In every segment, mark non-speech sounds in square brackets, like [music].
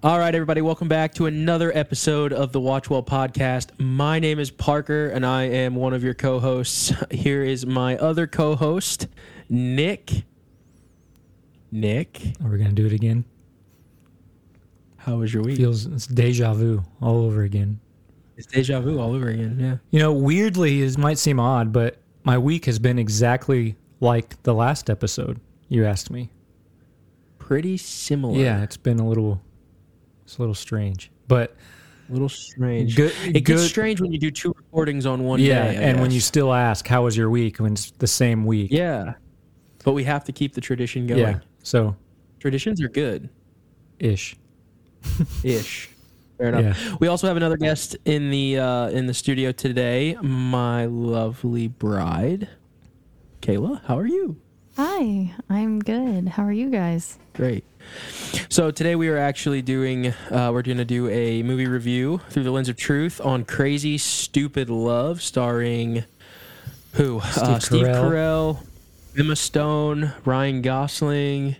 All right, everybody, welcome back to another episode of the Watchwell podcast. My name is Parker, and I am one of your co hosts. [laughs] Here is my other co host, Nick. Nick, Are we gonna do it again? how was your week? Feels it's deja vu all over again. It's deja vu all over again. Yeah. You know, weirdly, it might seem odd, but my week has been exactly like the last episode you asked me. Pretty similar. Yeah, it's been a little, it's a little strange, but A little strange. good. It gets strange when you do two recordings on one yeah, day. I and when you still ask, "How was your week?" when it's the same week. Yeah. But we have to keep the tradition going. yeah. So, Traditions are good ish. [laughs] ish. Fair enough. We also have another guest in the uh, in the studio today. My lovely bride, Kayla. How are you? Hi, I'm good. How are you guys? Great. So today we are actually doing uh, we're going to do a movie review through the lens of truth on Crazy Stupid Love, starring who? Steve, uh, Steve Carell. Carell, Emma Stone, Ryan Gosling.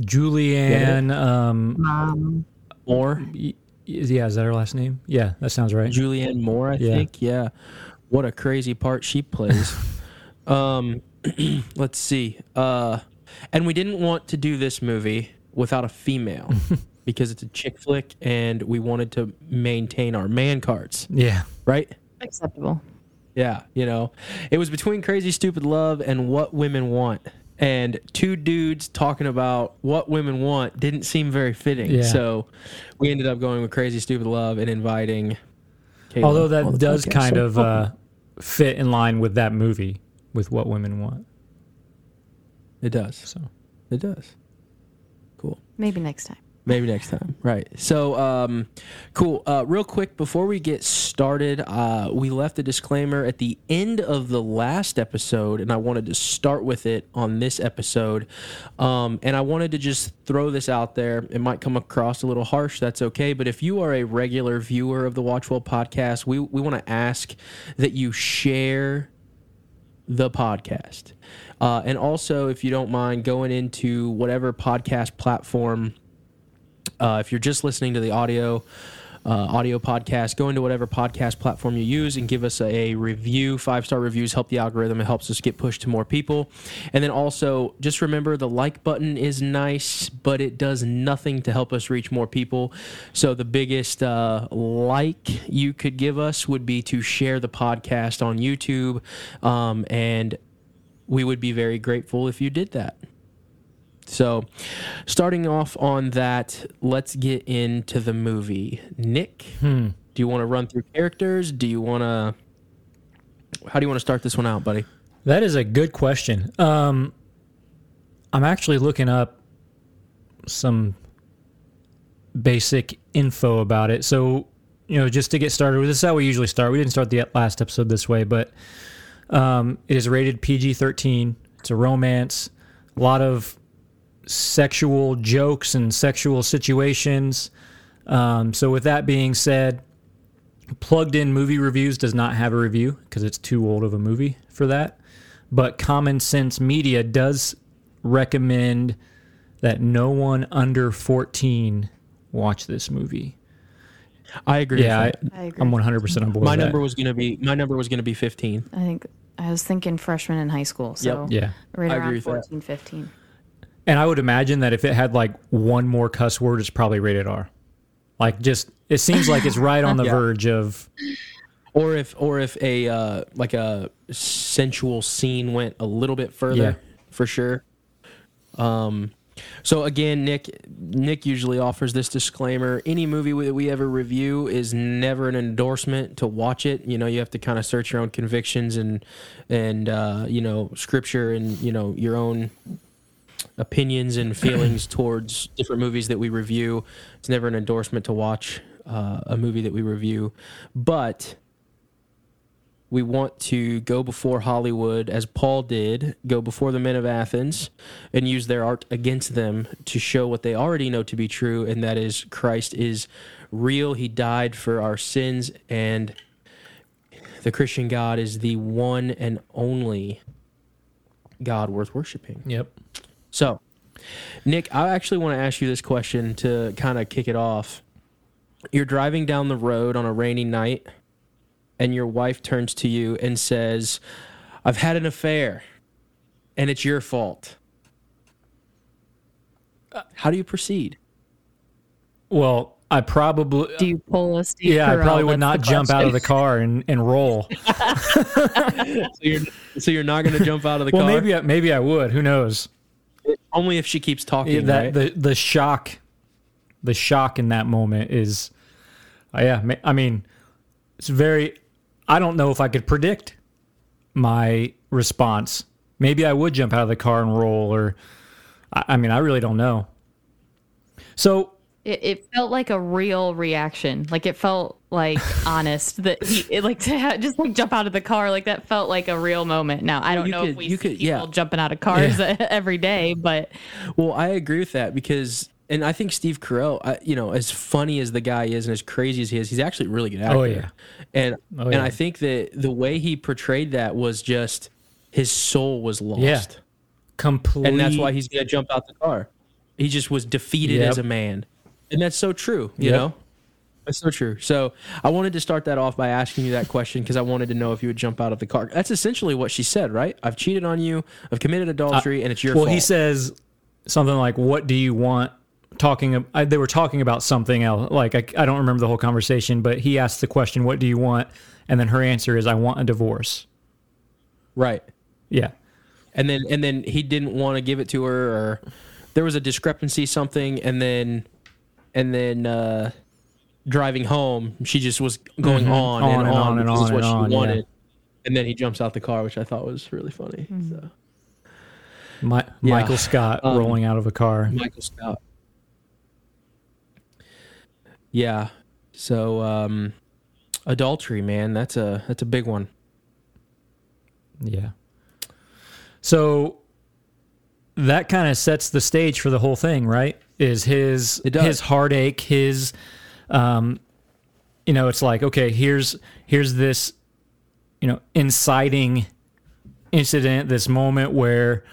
Julianne. Um. Um, Moore, Yeah, is that her last name? Yeah, that sounds right. Julianne Moore, I Yeah. think. Yeah. What a crazy part she plays. [laughs] um, [clears throat] let's see. Uh, and we didn't want to do this movie without a female [laughs] because it's a chick flick, and we wanted to maintain our man cards, Yeah. right? acceptable. Yeah, you know, it was between Crazy Stupid Love and What Women Want. And two dudes talking about what women want didn't seem very fitting. Yeah. So we ended up going with Crazy Stupid Love and inviting. Kayla Although that does podcast. kind So- of uh, fit in line with that movie, with what women want. It does. So It does. Cool. Maybe next time. Maybe next time. Right. So, um, cool. Uh, real quick, before we get started, uh, we left a disclaimer at the end of the last episode, and I wanted to start with it on this episode. Um, and I wanted to just throw this out there. It might come across a little harsh. That's okay. But if you are a regular viewer of the Watchwell podcast, we, we want to ask that you share the podcast. Uh, and also, if you don't mind going into whatever podcast platform uh, if you're just listening to the audio uh, audio podcast, go into whatever podcast platform you use and give us a, review. Five star reviews help the algorithm. It helps us get pushed to more people. And then also, just remember the like button is nice, but it does nothing to help us reach more people. So the biggest uh, like you could give us would be to share the podcast on YouTube, um, and we would be very grateful if you did that. So, starting off on that, let's get into the movie. Nick, Hmm. do you want to run through characters? Do you want to? How do you want to start this one out, buddy? that is a good question. Um, I'm actually looking up some basic info about it. So, you know, just to get started, this is how we usually start. We didn't start the last episode this way, but um, it is rated PG-13. It's a romance. A lot of sexual jokes and sexual situations. Um, so, with that being said, Plugged In Movie Reviews does not have a review because it's too old of a movie for that. But Common Sense Media does recommend that no one under 14 watch this movie. I agree. Yeah, I, with that. I agree. I'm 100% on board. my with that. number was gonna be my number was gonna be fifteen. I think I was thinking freshman in high school, so Yeah. right I around agree with that. 14, 15. And I would imagine that if it had like one more cuss word, it's probably rated R. Like, just, it seems like it's right on the [laughs] Yeah. verge of, Or if or if a uh, like a sensual scene went a little bit further, Yeah. for sure. Um, so again, Nick Nick usually offers this disclaimer: any movie that we ever review is never an endorsement to watch it. You know, you have to kind of search your own convictions and and uh, you know scripture and you know your own opinions and feelings towards different movies that we review. It's never an endorsement to watch uh, a movie that we review, but we want to go before Hollywood, as Paul did, go before the men of Athens and use their art against them to show what they already know to be true, and that is Christ is real. He died for our sins, and the Christian God is the one and only God worth worshiping. yep. So, Nick, I actually want to ask you this question to kind of kick it off. You're driving down the road on a rainy night, and your wife turns to you and says, I've had an affair, and it's your fault. How do you proceed? Well, I probably uh, Do you pull a Steve yeah, I probably would That's not jump out of the [laughs] car and, and roll. [laughs] So you're, so you're not going to jump out of the well, car? maybe I, maybe I would. Who knows? Only if she keeps talking, that right? the the shock, the shock in that moment is, uh, yeah. I mean, it's very. I don't know if I could predict my response. Maybe I would jump out of the car and roll, or I, I mean, I really don't know. So It, it felt like a real reaction. Like it felt like [laughs] honest that he like [laughs] to ha- just like jump out of the car. Like that felt like a real moment. Now I don't You know if could- we you see could- people yeah. jumping out of cars [laughs] every day, but Well, I agree with that because, and I think Steve Carell, I, you know, as funny as the guy is and as crazy as he is, he's actually a really good oh, actor. Oh, yeah. and Oh, and. I think that the way he portrayed that was just his soul was lost, Yeah. complete, and that's why he's gonna jump out the car. He just was defeated Yep. as a man, and that's so true. You Yep. know. That's so true. So I wanted to start that off by asking you that question because I wanted to know if you would jump out of the car. That's essentially what she said, right? I've cheated on you. I've committed adultery, and it's your well, fault. Well, he says something like, "What do you want?" Talking, I, they were talking about something else. Like I, I don't remember the whole conversation, but he asked the question, "What do you want?" And then her answer is, "I want a divorce." right. Yeah, and then and then he didn't want to give it to her or there was a discrepancy something and then and then uh driving home she just was going on, Mm-hmm. On and and on, on and which is on what and she on, yeah. and then he jumps out the car which i thought was really funny so My, Michael Scott Um, rolling out of a car. michael scott yeah so um adultery man that's a that's a big one Yeah. So that kind of sets the stage for the whole thing, right? Is his his heartache, his um you know, it's like, okay, here's here's this you know, inciting incident, this moment where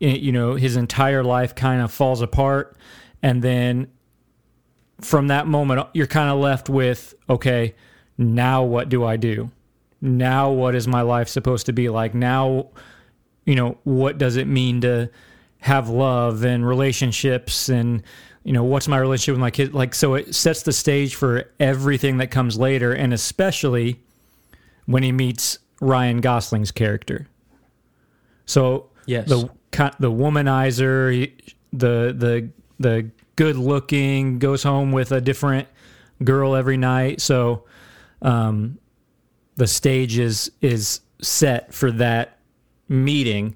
you know, his entire life kind of falls apart and then from that moment you're kind of left with, okay, now what do I do? now what is my life supposed to be like now you know what does it mean to have love and relationships and you know what's my relationship with my kid like so it sets the stage for everything that comes later and especially when he meets Ryan Gosling's character so Yes. the the womanizer the the the good looking goes home with a different girl every night so um the stage is is set for that meeting.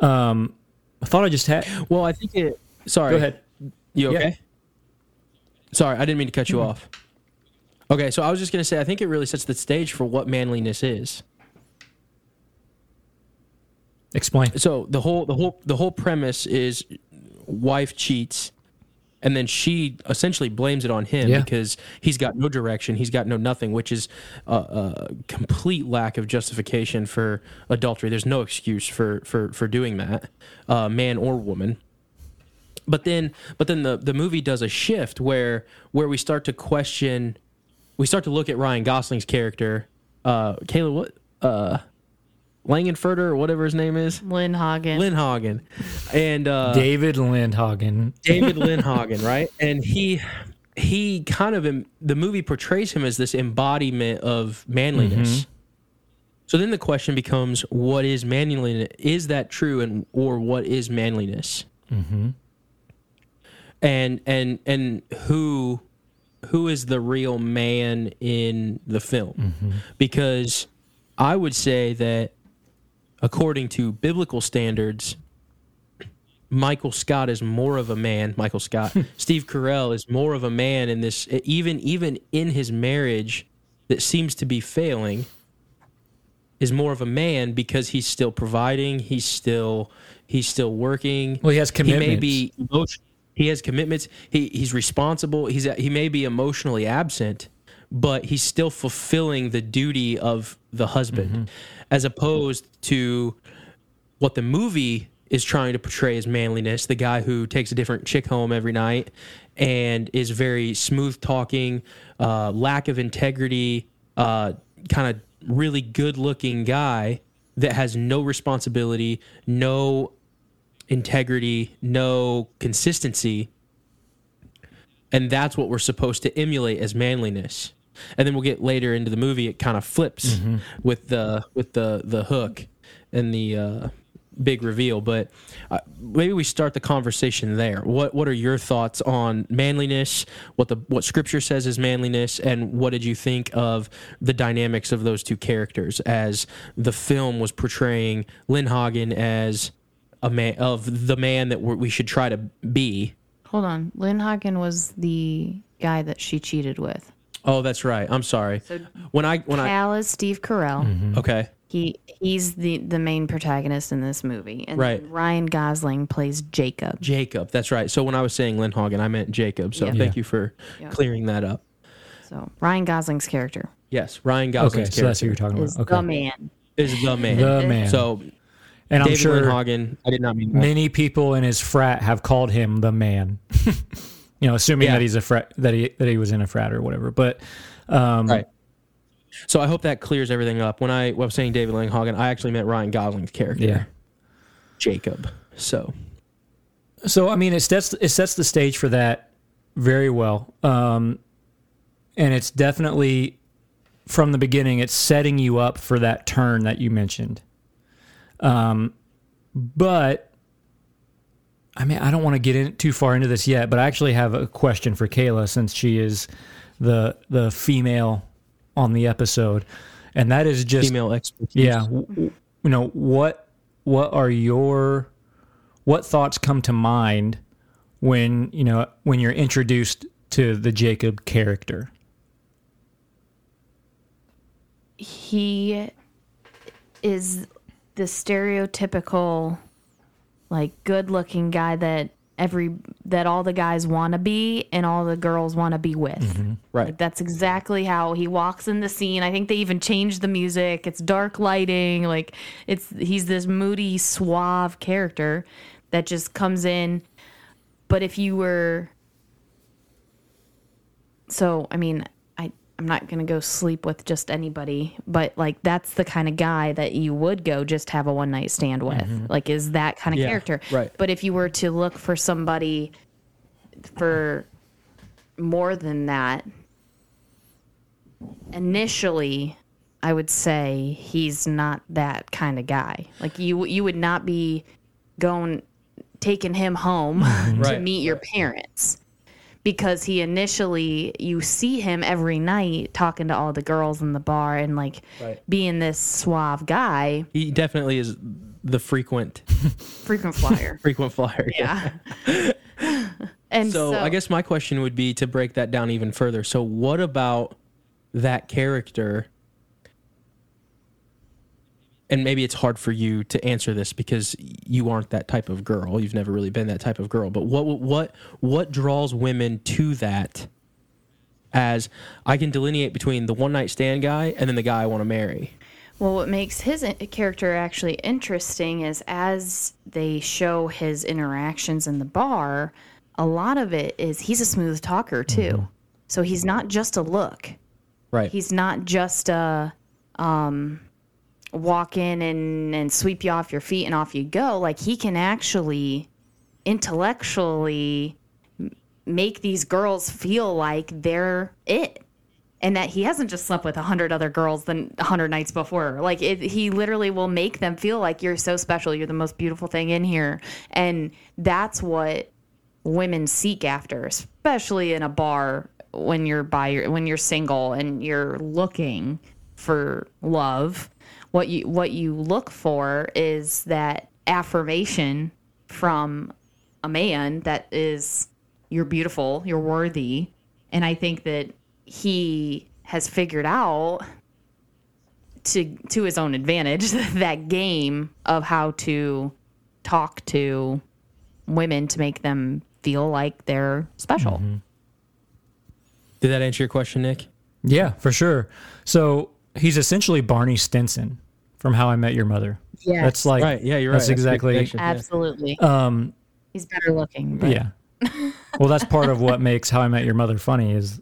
Um, I thought I just had. well i think it sorry Go ahead. You Yeah. okay? Sorry, I didn't mean to cut you off. Okay, so I was just gonna say I think it really sets the stage for what manliness is. Explain. So the whole the whole the whole premise is wife cheats and then she essentially blames it on him Yeah. because he's got no direction, he's got no nothing, which is a, a complete lack of justification for adultery. There's no excuse for for for doing that, uh, man or woman. But then, but then the the movie does a shift where where we start to question, we start to look at Ryan Gosling's character, uh, Kayla, what, uh, Langenfurter or whatever his name is. Lynn Hagen. Lindhagen and uh, David Lindhagen. David [laughs] Lindhagen, right? And he he kind of em- the movie portrays him as this embodiment of manliness. So then the question becomes, what is manliness? Is that true, and or what is manliness? Mm-hmm. And and and who who is the real man in the film? Mm-hmm. Because I would say that according to biblical standards, Michael Scott is more of a man. Michael Scott, [laughs] Steve Carell is more of a man in this. Even even in his marriage, that seems to be failing, is more of a man because he's still providing. He's still he's still working. Well, he has He may be emotion, He has commitments. He he's responsible. He's he may be emotionally absent, but he's still fulfilling the duty of the husband, Mm-hmm. as opposed to what the movie is trying to portray his manliness, the guy who takes a different chick home every night and is very smooth talking, uh, lack of integrity, uh, kind of really good looking guy that has no responsibility, no integrity, no consistency. And that's what we're supposed to emulate as manliness. And then we'll get later into the movie it kind of flips with the with the the hook and the uh big reveal, but uh, maybe we start the conversation there. What what are your thoughts on manliness? What the what Scripture says is manliness, and what did you think of the dynamics of those two characters as the film was portraying Lindhagen as a man of the man that we're, we should try to be? Hold on. Lindhagen was the guy that she cheated with. Oh, that's right. I'm sorry. So when I when I Cal is Steve Carell. Mm-hmm. okay. He he's the the main protagonist in this movie, and Right. Ryan Gosling plays Jacob. Jacob, that's right. So when I was saying Lindhagen, I meant Jacob. So Yeah. thank Yeah. you for clearing that up. So Ryan Gosling's character Yes, Ryan Okay, Gosling's so that's what you're character talking is about. Okay. the man. is the man. The man. So and I'm David sure Lindhagen, I did not mean that. many people in his frat have called him the man. [laughs] you know, assuming Yeah. that he's a frat that he that he was in a frat or whatever. But um, Right. So I hope that clears everything up. When I was saying David Lindhagen, I actually meant Ryan Gosling's character, yeah. Jacob. So So I mean, it sets it sets the stage for that very well, um, and it's definitely from the beginning. It's setting you up for that turn that you mentioned. Um, but I mean, I don't want to get in too far into this yet, but I actually have a question for Kayla since she is the the female on the episode, and that is just female expertise. yeah. w- w- You know what? What are your what thoughts come to mind when you know when you're introduced to the Jacob character? He is the stereotypical, like good-looking guy that every that all the guys want to be and all the girls want to be with. Mm-hmm. Right. Like that's exactly how he walks in the scene. I think they even changed the music. It's dark lighting. Like it's he's this moody, suave character that just comes in. But if you were so, I mean, I'm not going to go sleep with just anybody, but like that's the kind of guy that you would go just have a one night stand with. Mm-hmm. Like is that kind of Yeah, character. right. But if you were to look for somebody for more than that, initially I would say he's not that kind of guy. Like you you would not be going taking him home [laughs] to Right, meet your parents because he initially you see him every night talking to all the girls in the bar and like Right. being this suave guy, He definitely is the frequent [laughs] frequent flyer. [laughs] frequent flyer. yeah. [laughs] and So, so, I guess my question would be to break that down even further. So what about that character? And maybe it's hard for you to answer this because you aren't that type of girl. You've never really been that type of girl. But what what what draws women to that? As I can delineate between the one night stand guy and then the guy I want to marry. Well, what makes his character actually interesting is as they show his interactions in the bar, a lot of it is he's a smooth talker too. So he's not just a look. Right. He's not just a um, walk in and, and sweep you off your feet and off you go. Like he can actually intellectually make these girls feel like they're it and that he hasn't just slept with a hundred other girls than a hundred nights before. Like it, he literally will make them feel like you're so special. You're the most beautiful thing in here, and that's what women seek after, especially in a bar when you're by your, when you're single and you're looking for love. What you what you look for is that affirmation from a man that is you're beautiful, you're worthy, and I think that he has figured out to to his own advantage [laughs] that game of how to talk to women to make them feel like they're special. Mm-hmm. Did that answer your question, Nick? Yeah, for sure. So he's essentially Barney Stinson from How I Met Your Mother. Yeah, That's like right. Yeah, you're right. That's a exactly- connection. Absolutely. um He's better looking. But yeah. Well, that's part of what makes How I Met Your Mother funny is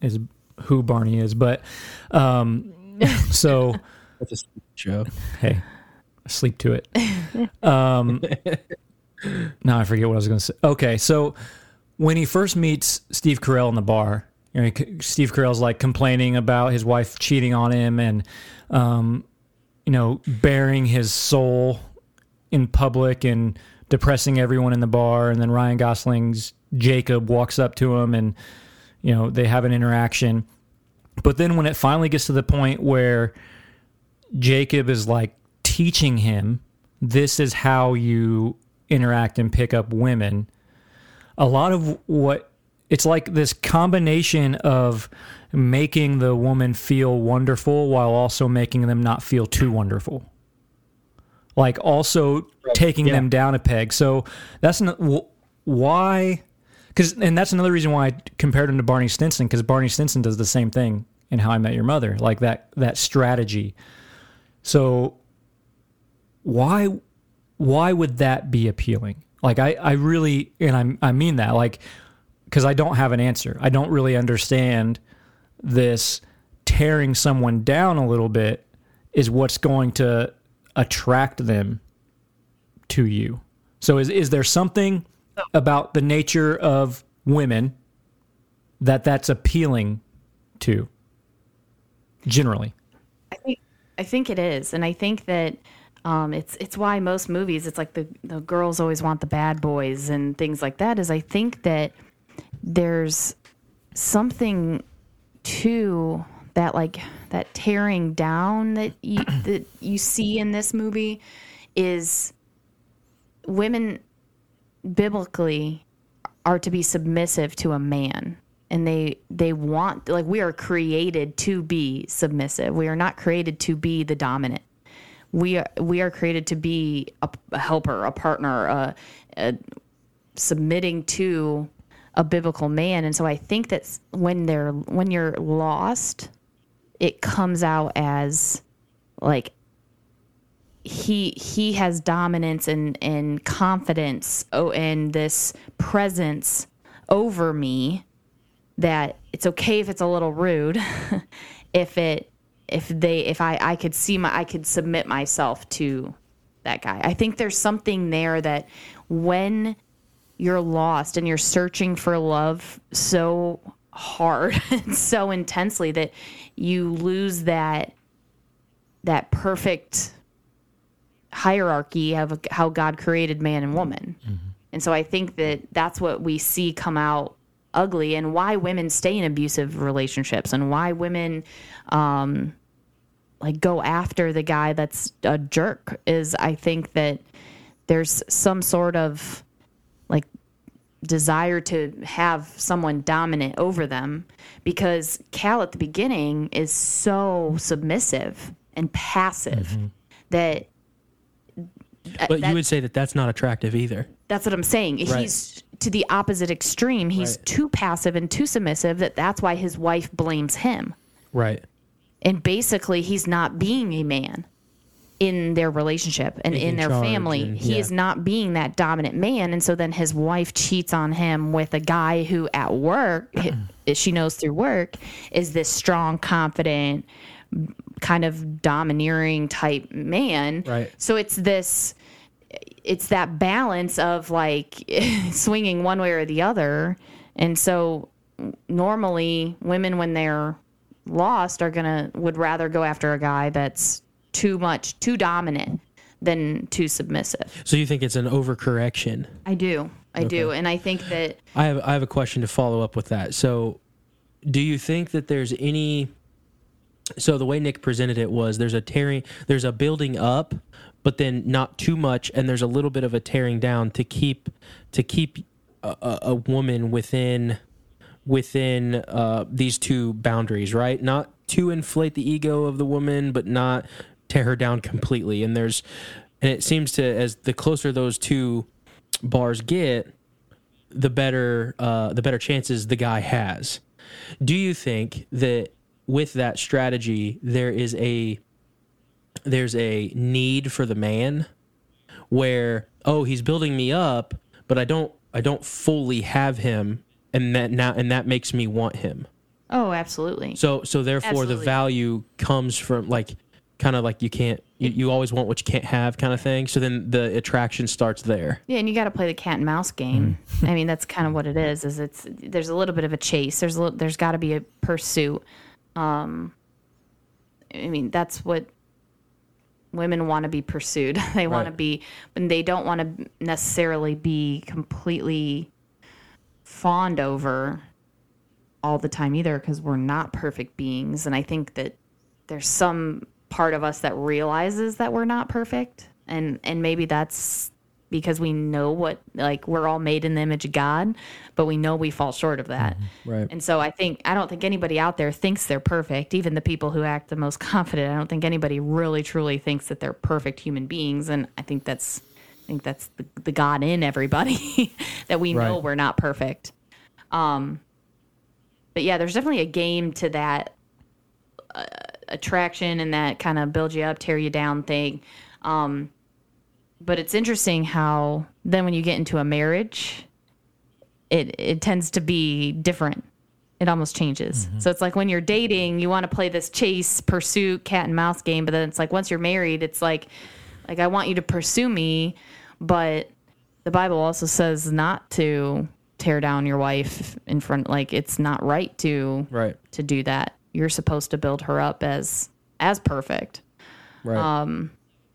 is who Barney is. But um so That's a stupid show. hey, sleep to it. Um, [laughs] now I forget what I was going to say. Okay, so when he first meets Steve Carell in the bar, you know, Steve Carell's like complaining about his wife cheating on him and, um, you know, bearing his soul in public and depressing everyone in the bar. And then Ryan Gosling's Jacob walks up to him and, you know, they have an interaction. But then when it finally gets to the point where Jacob is like teaching him this is how you interact and pick up women. A lot of what it's like this combination of making the woman feel wonderful while also making them not feel too wonderful. Like also taking Yeah. them down a peg. So that's not why because and that's another reason why I compared him to Barney Stinson because Barney Stinson does the same thing in How I Met Your Mother, like that that strategy. So why why would that be appealing? Like I I really and I I mean that like because I don't have an answer. I don't really understand this tearing someone down a little bit is what's going to attract them to you. So is is there something about the nature of women that that's appealing to generally? I think I think it is, and I think that um, it's it's why most movies it's like the the girls always want the bad boys and things like that. Is I think that there's something to that like that tearing down that you [clears throat] that you see in this movie is women biblically are to be submissive to a man. And they they want like we are created to be submissive. We are not created to be the dominant. We are we are created to be a, a helper a partner a, a submitting to a biblical man and so i think that when they're when you're lost it comes out as like he he has dominance and and confidence oh and this presence over me that it's okay if it's a little rude [laughs] if it if they if I I could see my I could submit myself to that guy. I think there's something there that when you're lost and you're searching for love so hard [laughs] and so intensely that you lose that that perfect hierarchy of how God created man and woman. And so I think that that's what we see come out ugly and why women stay in abusive relationships and why women um like go after the guy that's a jerk is I think that there's some sort of desire to have someone dominant over them because Cal at the beginning is so submissive and passive mm-hmm. that uh, But that- you would say that that's not attractive either. that's what I'm saying. He's to the opposite extreme. He's Right. too passive and too submissive that that's why his wife blames him. Right. And basically, he's not being a man in their relationship and Taking in their family. and- he is not being that dominant man. And so then his wife cheats on him with a guy who, at work, [clears throat] she knows through work, is this strong, confident, kind of domineering type man. Right. So it's this it's that balance of like [laughs] swinging one way or the other. And so normally women when they're lost are going to would rather go after a guy that's too much too dominant than too submissive. So you think it's an overcorrection? I do. I do. And I think that I have I have a question to follow up with that. So, do you think that there's any? So the way Nick presented it was there's a tearing, there's a building up, but then not too much, and there's a little bit of a tearing down to keep to keep a, a, a woman within within uh, these two boundaries, right? Not to inflate the ego of the woman, but not tear her down completely. And there's, and it seems to as the closer those two bars get, the better uh, the better chances the guy has. Do you think that with that strategy there is a there's a need for the man where oh he's building me up but i don't i don't fully have him and that now and that makes me want him Oh, absolutely. so so therefore the value comes from like kind of like you can't you, you always want what you can't have kind of thing so then the attraction starts there Yeah, and you got to play the cat and mouse game. I mean, that's kind of what it is. Is it's there's a little bit of a chase. There's a little, there's got to be a pursuit. Um, I mean, that's what women want to be pursued. [laughs] they want to Right. be, and they don't want to necessarily be completely fawned over all the time either, because we're not perfect beings. And I think that there's some part of us that realizes that we're not perfect. And and maybe that's because we know what like we're all made in the image of God but we know we fall short of that. Right. And so I think I don't think anybody out there thinks they're perfect even the people who act the most [laughs] confident. I don't think anybody really truly thinks that they're perfect human beings. And I think that's I think that's the, the God in everybody [laughs] that we know we're not perfect. Um but yeah there's definitely a game to that attraction and that kind of build you up, tear you down thing. Um, but it's interesting how then when you get into a marriage, it it tends to be different. It almost changes. So it's like when you're dating, you want to play this chase, pursuit, cat and mouse game, but then it's like once you're married, it's like like I want you to pursue me, but the Bible also says not to tear down your wife in front like it's not right to right to do that. You're supposed to build her up as as perfect. right Um,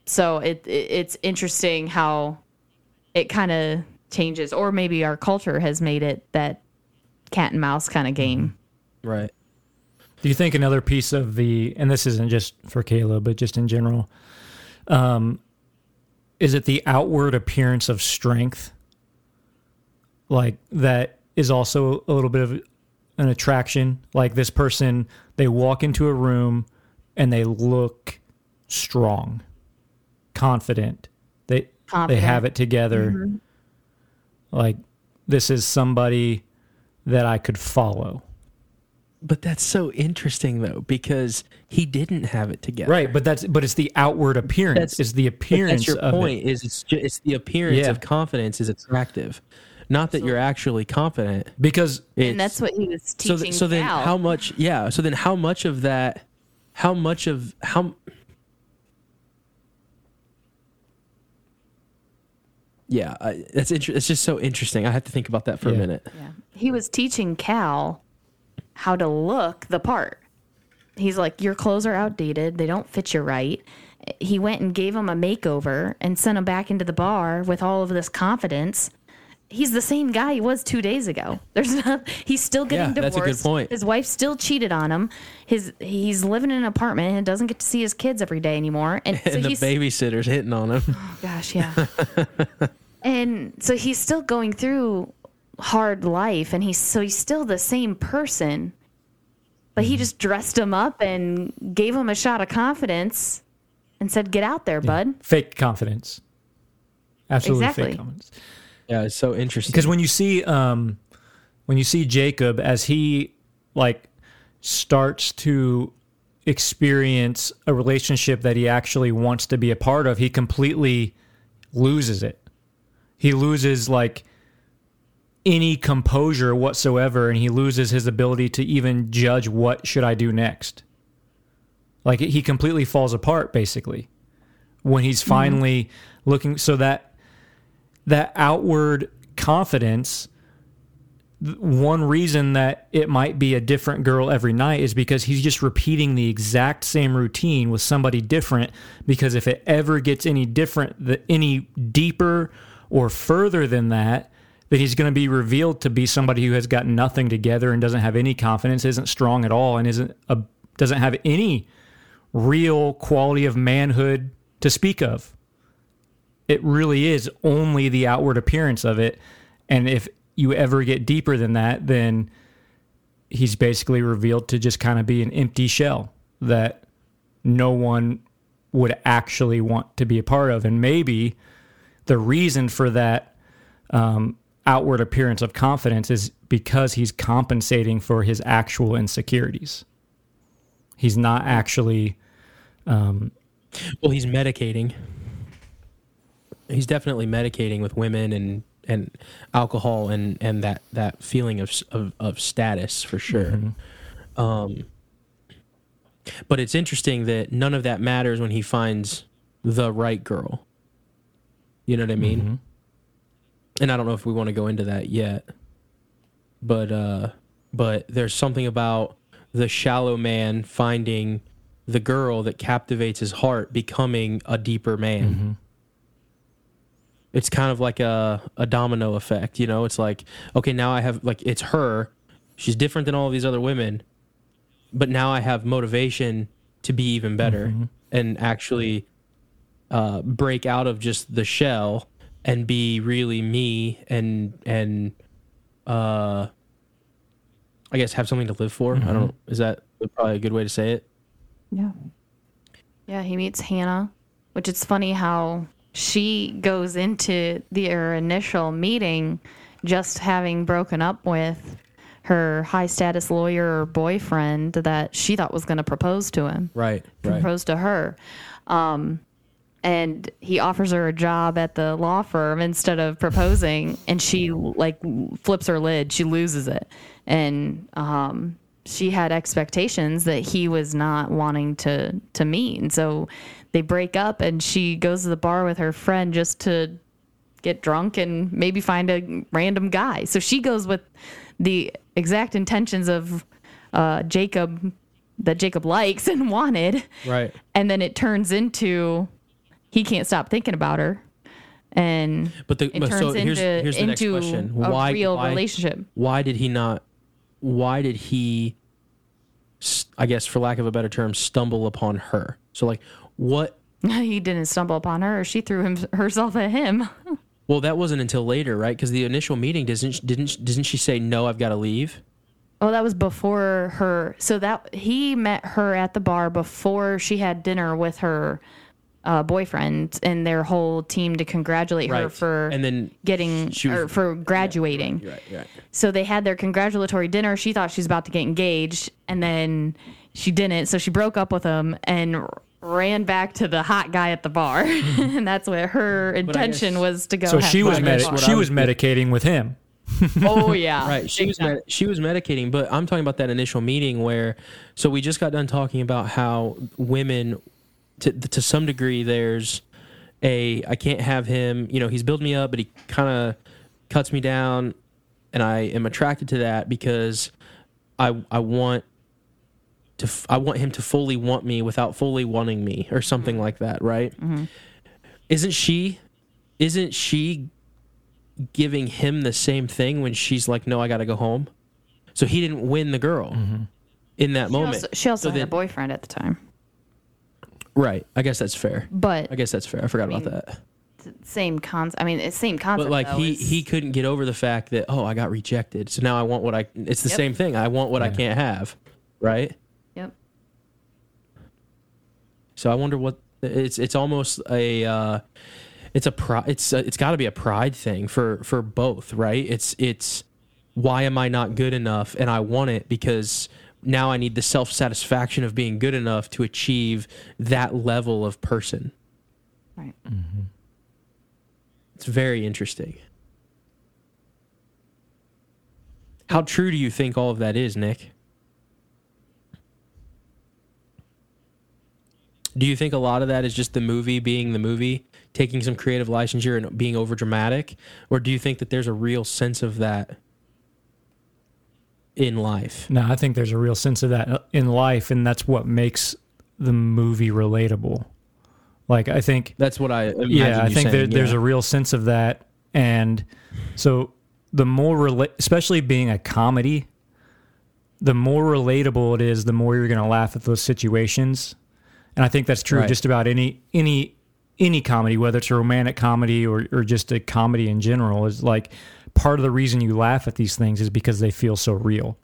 So it, it it's interesting how it kind of changes, or maybe our culture has made it that cat and mouse kind of game. right Do you think another piece of the, and this isn't just for Kayla, but just in general, um, is it the outward appearance of strength? Like that is also a little bit of an attraction. Like this person, they walk into a room and they look strong, confident. They they have it together. Mm-hmm. Like this is somebody that I could follow. but that's so interesting though because he didn't have it together Right, but that's but it's the outward appearance. That's- It's the appearance that's your of point it. is it's just, it's the appearance Yeah. of confidence is attractive not that you're actually confident Because and that's what he was so, teaching. th- so then Cal. how much yeah so then how much of that how much of how yeah I, that's inter- it's just so interesting i have to think about that for Yeah. a minute Yeah. He was teaching Cal how to look the part. He's like, Your clothes are outdated. They don't fit you right. He went and gave him a makeover and sent him back into the bar with all of this confidence. He's the same guy he was two days ago. There's [laughs] not. He's still getting Yeah, that's divorced. a good point. His wife still cheated on him. His he's living in an apartment and doesn't get to see his kids every day anymore. And [laughs] so the he's babysitter's hitting on him Oh, gosh, yeah. [laughs] and so he's still going through hard life and he's so he's still the same person. But he mm-hmm. just dressed him up and gave him a shot of confidence and said, "Get out there, bud." fake confidence. Absolutely Exactly. fake confidence. Yeah it's so interesting Because when you see um when you see Jacob as he like starts to experience a relationship that he actually wants to be a part of, he completely loses it. He loses like any composure whatsoever and he loses his ability to even judge what should I do next. Like he completely falls apart basically when he's finally looking so that that outward confidence one reason that it might be a different girl every night is because he's just repeating the exact same routine with somebody different because if it ever gets any different any deeper or further than that that he's going to be revealed to be somebody who has got nothing together and doesn't have any confidence isn't strong at all and isn't a, doesn't have any real quality of manhood to speak of it really is only the outward appearance of it. And if you ever get deeper than that, then he's basically revealed to just kind of be an empty shell that no one would actually want to be a part of. And maybe the reason for that um, outward appearance of confidence is because he's compensating for his actual insecurities. He's not actually Well, he's medicating. He's definitely medicating with women and and alcohol and and that that feeling of of, of status for sure. Um, but it's interesting that none of that matters when he finds the right girl. You know what I mean? And I don't know if we want to go into that yet. But uh but there's something about the shallow man finding the girl that captivates his heart becoming a deeper man. It's kind of like a a domino effect, you know? It's like, okay, now I have like it's her. She's different than all of these other women but now I have motivation to be even better and actually uh, break out of just the shell and be really me and and uh, I guess have something to live for. I don't. Is that probably a good way to say it? Yeah. Yeah, he meets Hannah, which it's funny how she goes into their initial meeting just having broken up with her high status lawyer or boyfriend that she thought was going to propose to him, Right. Right. propose to her. Um, and he offers her a job at the law firm instead of proposing and she like flips her lid she loses it and um she had expectations that he was not wanting to to meet and so they break up and she goes to the bar with her friend just to get drunk and maybe find a random guy so she goes with the exact intentions of uh jacob that jacob likes and [laughs] wanted Right. and then it turns into he can't stop thinking about her and But the it turns so here's into here's the next into question: a Why real why, relationship Why did he not? Why did he? I guess, for lack of a better term, stumble upon her. So like, what [laughs] he didn't stumble upon her or she threw him herself at him [laughs] Well, that wasn't until later, right? Because the initial meeting doesn't didn't didn't she say no? I've got to leave. oh that was before her so that he met her at the bar before she had dinner with her uh, boyfriend and their whole team to congratulate her for And then getting she was- or for graduating right, right. So they had their congratulatory dinner. She thought she was about to get engaged, and then she didn't. So she broke up with him and ran back to the hot guy at the bar, [laughs] and that's what her intention guess- was to go. So she was medi- she was was medicating with him. [laughs] Oh yeah, Right. She was med- she was medicating, but I'm talking about that initial meeting where so we just got done talking about how women to to some degree there's a I can't have him, you know, he's built me up, but he kind of cuts me down and I am attracted to that because I I want to f- I want him to fully want me without fully wanting me or something mm-hmm. like that, right? Mm-hmm. Isn't she isn't she giving him the same thing when she's like, "No, I got to go home." So he didn't win the girl mm-hmm. in that She moment. also, she also So had a then- boyfriend at the time, right? I guess that's fair. but I guess that's fair. I forgot about mean, that. same concept. I mean, it's same concept. But like though, he is- he couldn't get over the fact that oh I got rejected. So now I want what I. It's the Yep. same thing. I want what I can't have, right? Yep. So I wonder what it's. It's almost a. Uh, it's a pri- It's a, it's got to be a pride thing for for both, right? It's it's why am I not good enough, and I want it because now I need the self satisfaction of being good enough to achieve that level of person. Right. Mm-hmm. It's very interesting. How true do you think all of that is, Nick? Do you think a lot of that is just the movie being the movie, taking some creative license here and being over dramatic? Or do you think that there's a real sense of that in life? No, I think there's a real sense of that uh, in life, and that's what makes the movie relatable. Like I think That's what I yeah, I think there, saying, there's yeah. a real sense of that, and so the more rela- especially being a comedy, the more relatable it is, the more you're going to laugh at those situations, and I think that's true Right. just about any any any comedy, whether it's a romantic comedy or or just a comedy in general. Is like part of the reason you laugh at these things is because they feel so real,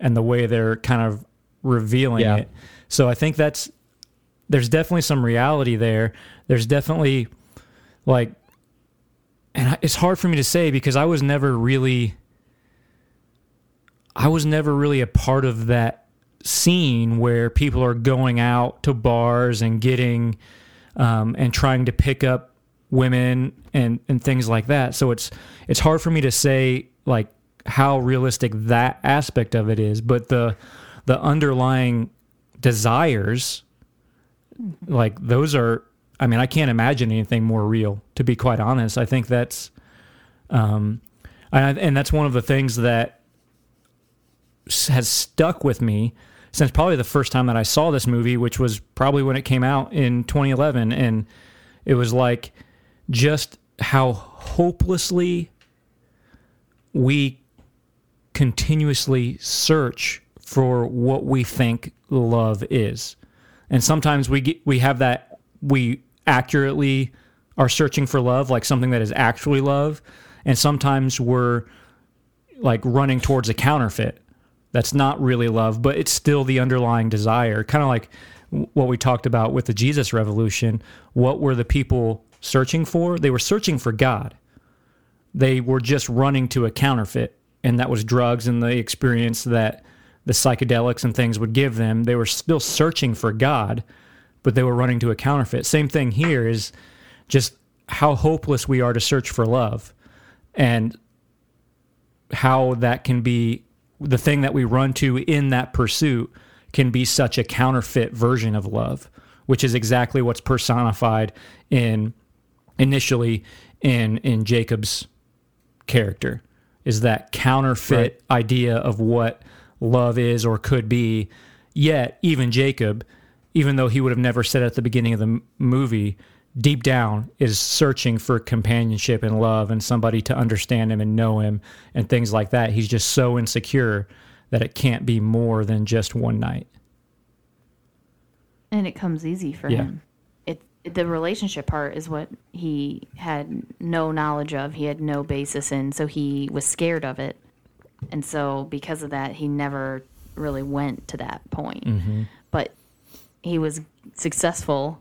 and the way they're kind of revealing Yeah. it. So I think that's there's definitely some reality there. There's definitely like, and it's hard for me to say because I was never really, I was never really a part of that scene where people are going out to bars and getting um, and trying to pick up women and and things like that. So it's it's hard for me to say like how realistic that aspect of it is, but the the underlying desires like those are I mean, I can't imagine anything more real to be quite honest. I think that's um and, and that's one of the things that has stuck with me since probably the first time that I saw this movie, which was probably when it came out in 2011 and it was like just how hopelessly we continuously search for what we think love is. And sometimes we get, we have that we accurately are searching for love like something that is actually love and sometimes we're like running towards a counterfeit that's not really love but it's still the underlying desire. Kind of like what we talked about with the Jesus revolution. What were the people searching for? They were searching for God. They were just running to a counterfeit and that was drugs and the experience that the psychedelics and things would give them. They were still searching for God but they were running to a counterfeit. Same thing here is just how hopeless we are to search for love and how that can be the thing that we run to in that pursuit can be such a counterfeit version of love, which is exactly what's personified in initially in in Jacob's character is that counterfeit right. idea of what love is or could be. Yet even Jacob even though he would have never said at the beginning of the m- movie, deep down is searching for companionship and love and somebody to understand him and know him and things like that. He's just so insecure that it can't be more than just one night. And it comes easy for yeah. him. It the relationship part is what he had no knowledge of. He had no basis in, so he was scared of it. And so because of that, he never really went to that point. Mm-hmm. But he was successful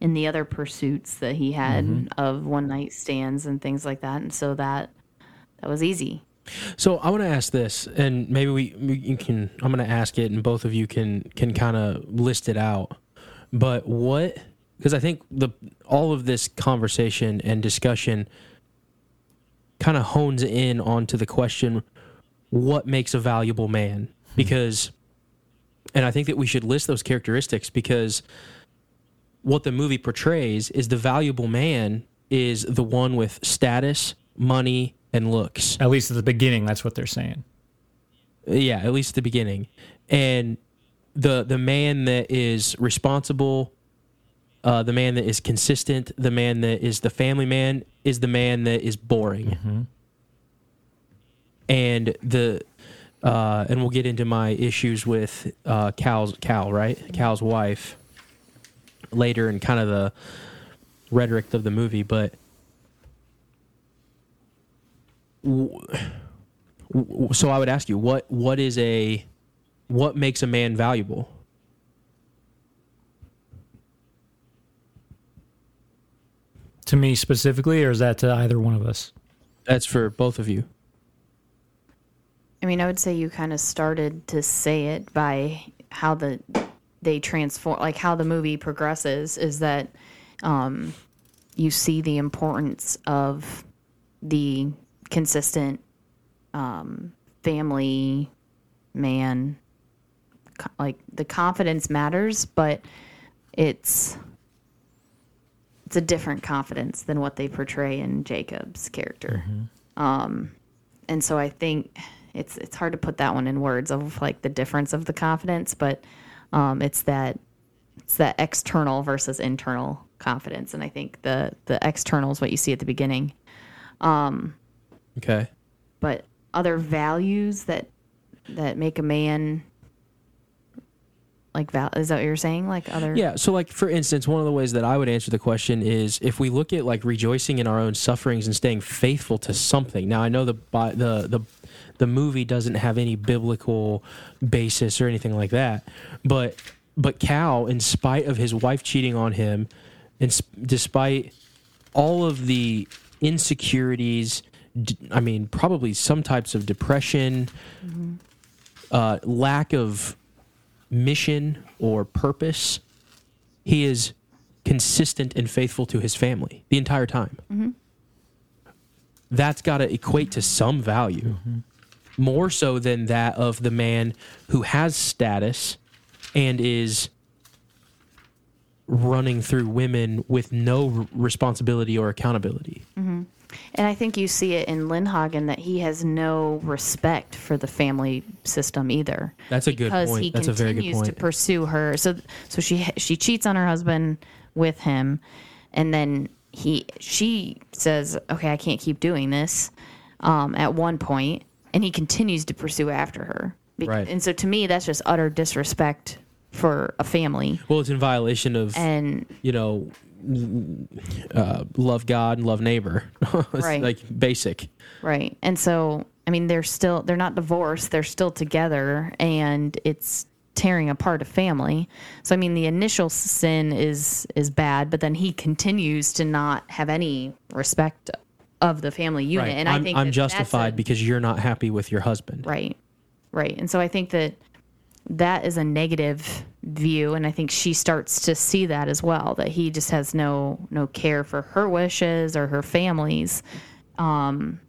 in the other pursuits that he had mm-hmm. of one night stands and things like that, and so that that was easy. So I want to ask this, and maybe we, we can. I'm going to ask it, and both of you can can kind of list it out. But what? Because I think the all of this conversation and discussion kind of hones in onto the question: what makes a valuable man? Hmm. Because and I think that we should list those characteristics because what the movie portrays is the valuable man is the one with status, money, and looks. At least at the beginning, that's what they're saying. Yeah, at least at the beginning. And the the man that is responsible, uh, the man that is consistent, the man that is the family man is the man that is boring. Mm-hmm. And the uh, and we'll get into my issues with uh, Cal's Cal, right? Cal's wife later, and kind of the rhetoric of the movie. But so I would ask you, what what is a what makes a man valuable? To me specifically, or is that to either one of us? That's for both of you. I mean, I would say you kind of started to say it by how the they transform, like how the movie progresses, is that um, you see the importance of the consistent um, family man. Like the confidence matters, but it's it's a different confidence than what they portray in Jacob's character. Mm-hmm. Um, and so I think it's it's hard to put that one in words of like the difference of the confidence, but um, it's that it's that external versus internal confidence, and I think the the external is what you see at the beginning. Um, okay. But other values that that make a man like val- is that what you're saying? Like other? Yeah. So like for instance one of the ways that i would answer the question is if we look at like rejoicing in our own sufferings and staying faithful to something. Now i know the the the the movie doesn't have any biblical basis or anything like that. But but Cal, in spite of his wife cheating on him, and despite all of the insecurities, I mean, probably some types of depression, mm-hmm. uh, lack of mission or purpose, he is consistent and faithful to his family the entire time. That's got to equate to some value, more so than that of the man who has status and is running through women with no responsibility or accountability. And I think you see it in Lindhagen that he has no respect for the family system either. That's a good point. he That's a very good continues to pursue her. So so she she cheats on her husband with him, and then he she says, "Okay, I can't keep doing this." Um, at one point, and he continues to pursue after her. Be- Right. And so to me, that's just utter disrespect for a family. Well, it's in violation of And you know, uh, love God and love neighbor. [laughs] It's Right. Like basic. Right. And so, I mean, they're still, they're not divorced, they're still together, and it's tearing apart a family. So, I mean, the initial sin is is bad, but then he continues to not have any respect of the family unit. Right. And I'm, I think I'm justified a- because you're not happy with your husband. Right. Right. And so I think that that is a negative view and I think she starts to see that as well that he just has no no care for her wishes or her family's um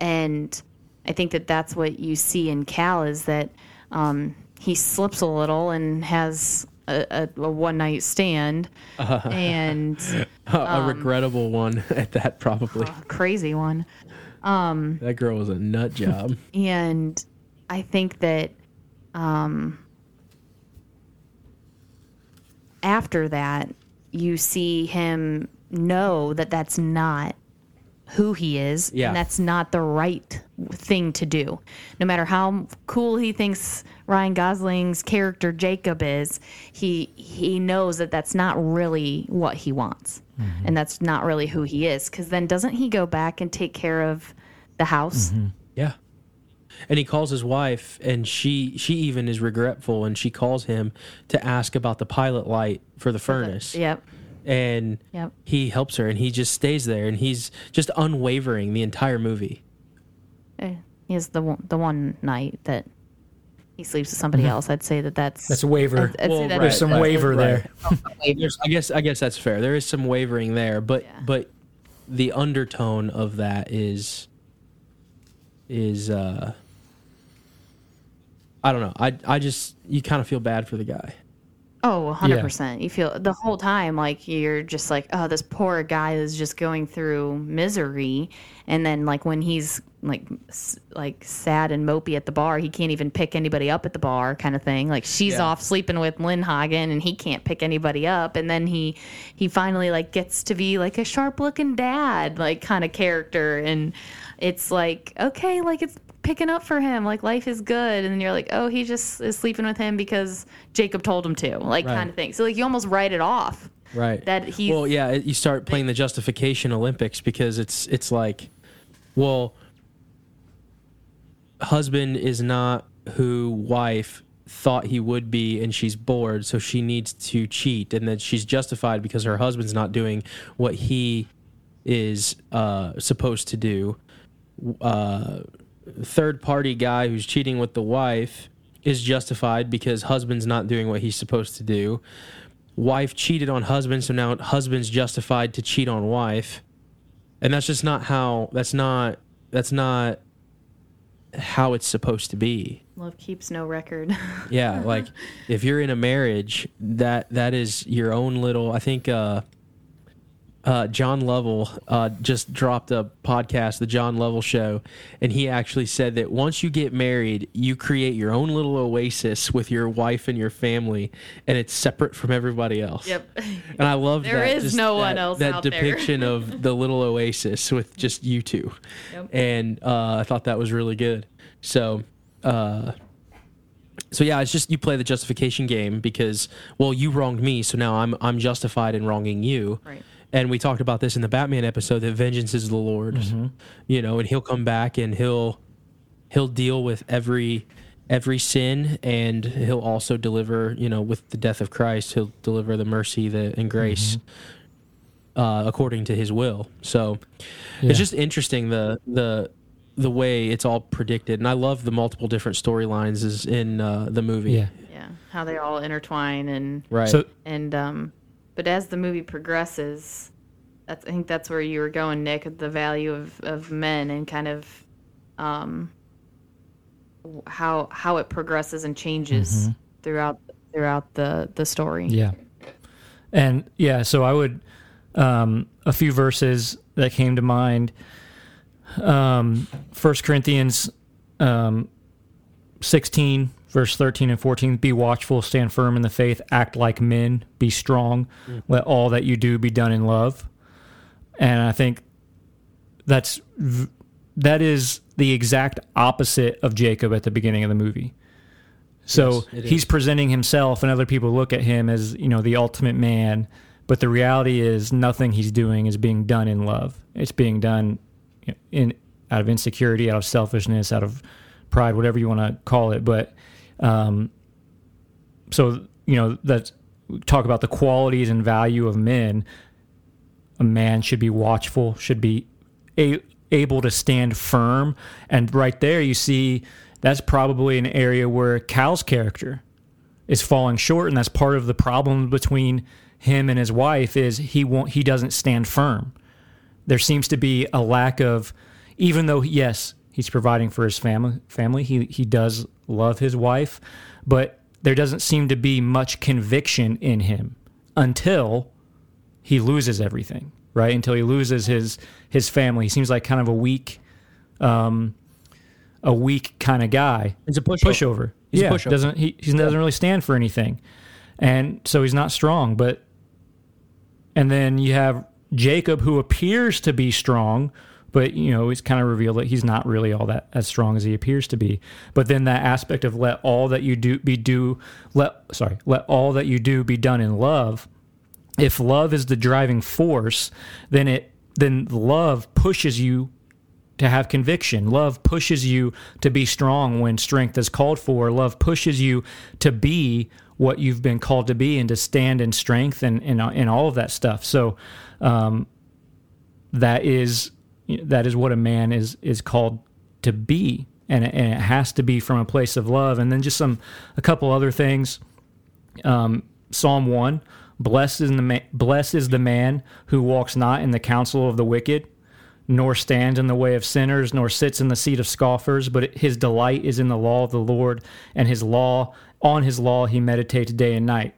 and I think that that's what you see in Cal is that um he slips a little and has a, a, a one night stand and [laughs] A, Um, a regrettable one [laughs] at that, probably. a crazy one that girl was a nut job. [laughs] and I think that um, after that, you see him know that that's not who he is, Yeah. and that's not the right thing to do. No matter how cool he thinks Ryan Gosling's character Jacob is, he he knows that that's not really what he wants, mm-hmm. and that's not really who he is. Because then, doesn't he go back and take care of the house? Mm-hmm. Yeah. And he calls his wife, and she she even is regretful, and she calls him to ask about the pilot light for the furnace. Yep. And Yep. he helps her, and he just stays there, and he's just unwavering the entire movie. Eh, He has the one, the one night that he sleeps with somebody else. I'd say that that's That's a waiver. I'd, I'd Well, that right, There's some right, waiver there. There's- I guess I guess that's fair. There is some wavering there, but Yeah. but the undertone of that is is uh I don't know. I I just you kind of feel bad for the guy. Oh, 100%. You feel the whole time like you're just like, oh, this poor guy is just going through misery. And then, like, when he's like, like sad and mopey at the bar, he can't even pick anybody up at the bar, kind of thing. Like, she's Yeah. off sleeping with Lynn Lindhagen and he can't pick anybody up. And then he, he finally, like, gets to be like a sharp looking dad, like, kind of character. And it's like, okay, like, it's picking up for him like life is good and then you're like oh he just is sleeping with him because jacob told him to like Right. kind of thing so like you almost write it off Right. That he. Well, yeah, you start playing the justification Olympics because it's it's like well husband is not who wife thought he would be and she's bored so she needs to cheat and then she's justified because her husband's not doing what he is uh, supposed to do uh, third party guy who's cheating with the wife is justified because husband's not doing what he's supposed to do. Wife cheated on husband so now husband's justified to cheat on wife. And that's just not how that's not that's not how it's supposed to be. Love keeps no record. Yeah like [laughs] if you're in a marriage that that is your own little i think uh uh, John Lovell uh, just dropped a podcast, the John Lovell Show, and he actually said that once you get married, you create your own little oasis with your wife and your family, and it's separate from everybody else. yep And I love There that. is no one else That depiction of [laughs] the little oasis with just you two, Yep. and uh, I thought that was really good. So, uh, so yeah, it's just you play the justification game because well, you wronged me, so now I'm I'm justified in wronging you. Right. And we talked about this in the Batman episode that vengeance is the Lord's, you know, and he'll come back and he'll he'll deal with every every sin and he'll also deliver you know with the death of christ he'll deliver the mercy the, and grace uh, according to his will so Yeah. it's just interesting the the the way it's all predicted and i love the multiple different storylines is in uh, the movie Yeah. yeah yeah, how they all intertwine and Right. So and um, but as the movie progresses, that's I think that's where you were going, Nick, the value of of men and kind of um how how it progresses and changes throughout throughout the the story. Yeah. And yeah, so I would um a few verses that came to mind. Um First Corinthians um 16 verse 13 and 14 be watchful stand firm in the faith act like men be strong mm-hmm. let all that you do be done in love. And i think that's that is the exact opposite of jacob at the beginning of the movie. So Yes, he's is. presenting himself and other people look at him as you know the ultimate man but the reality is nothing he's doing is being done in love. It's being done in out of insecurity out of selfishness out of pride whatever you want to call it but um so you know that talk about the qualities and value of men a man should be watchful should be a, able to stand firm. And right there you see that's probably an area where cal's character is falling short. And that's part of the problem between him and his wife is he won't he doesn't stand firm. There seems to be a lack of even though yes he's providing for his family family he he does love his wife but there doesn't seem to be much conviction in him until he loses everything right until he loses his his family he seems like kind of a weak um a weak kind of guy He's a pushover. pushover. He's a yeah, pushover. doesn't he? He doesn't really stand for anything, and so he's not strong. But and then you have Jacob, who appears to be strong, but you know it's kind of revealed that he's not really all that as strong as he appears to be. But then that aspect of let all that you do be do let sorry let all that you do be done in love. If love is the driving force, then it then love pushes you to have conviction. Love pushes you to be strong when strength is called for. Love pushes you to be what you've been called to be and to stand in strength and and, and all of that stuff. So um, that is that is what a man is is called to be, and it, and it has to be from a place of love. And then just some a couple other things. Um, Psalm one. Blessed is the man, blessed is the man who walks not in the counsel of the wicked, nor stands in the way of sinners, nor sits in the seat of scoffers, but his delight is in the law of the Lord, and his law on his law he meditates day and night.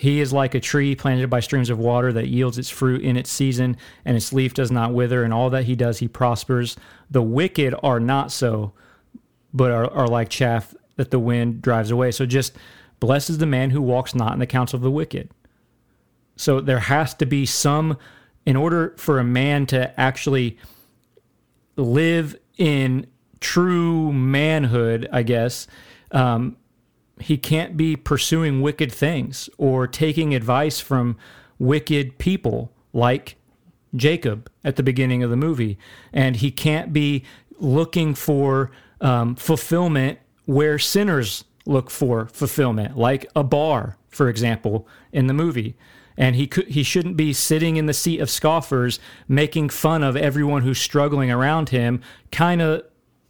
He is like a tree planted by streams of water that yields its fruit in its season, and its leaf does not wither, and all that he does he prospers. The wicked are not so, but are, are like chaff that the wind drives away. So just blessed is the man who walks not in the counsel of the wicked. So there has to be some, in order for a man to actually live in true manhood, I guess, um, he can't be pursuing wicked things or taking advice from wicked people like Jacob at the beginning of the movie. And he can't be looking for um, fulfillment where sinners look for fulfillment, like a bar, for example, in the movie. And he could, he shouldn't be sitting in the seat of scoffers, making fun of everyone who's struggling around him, kind of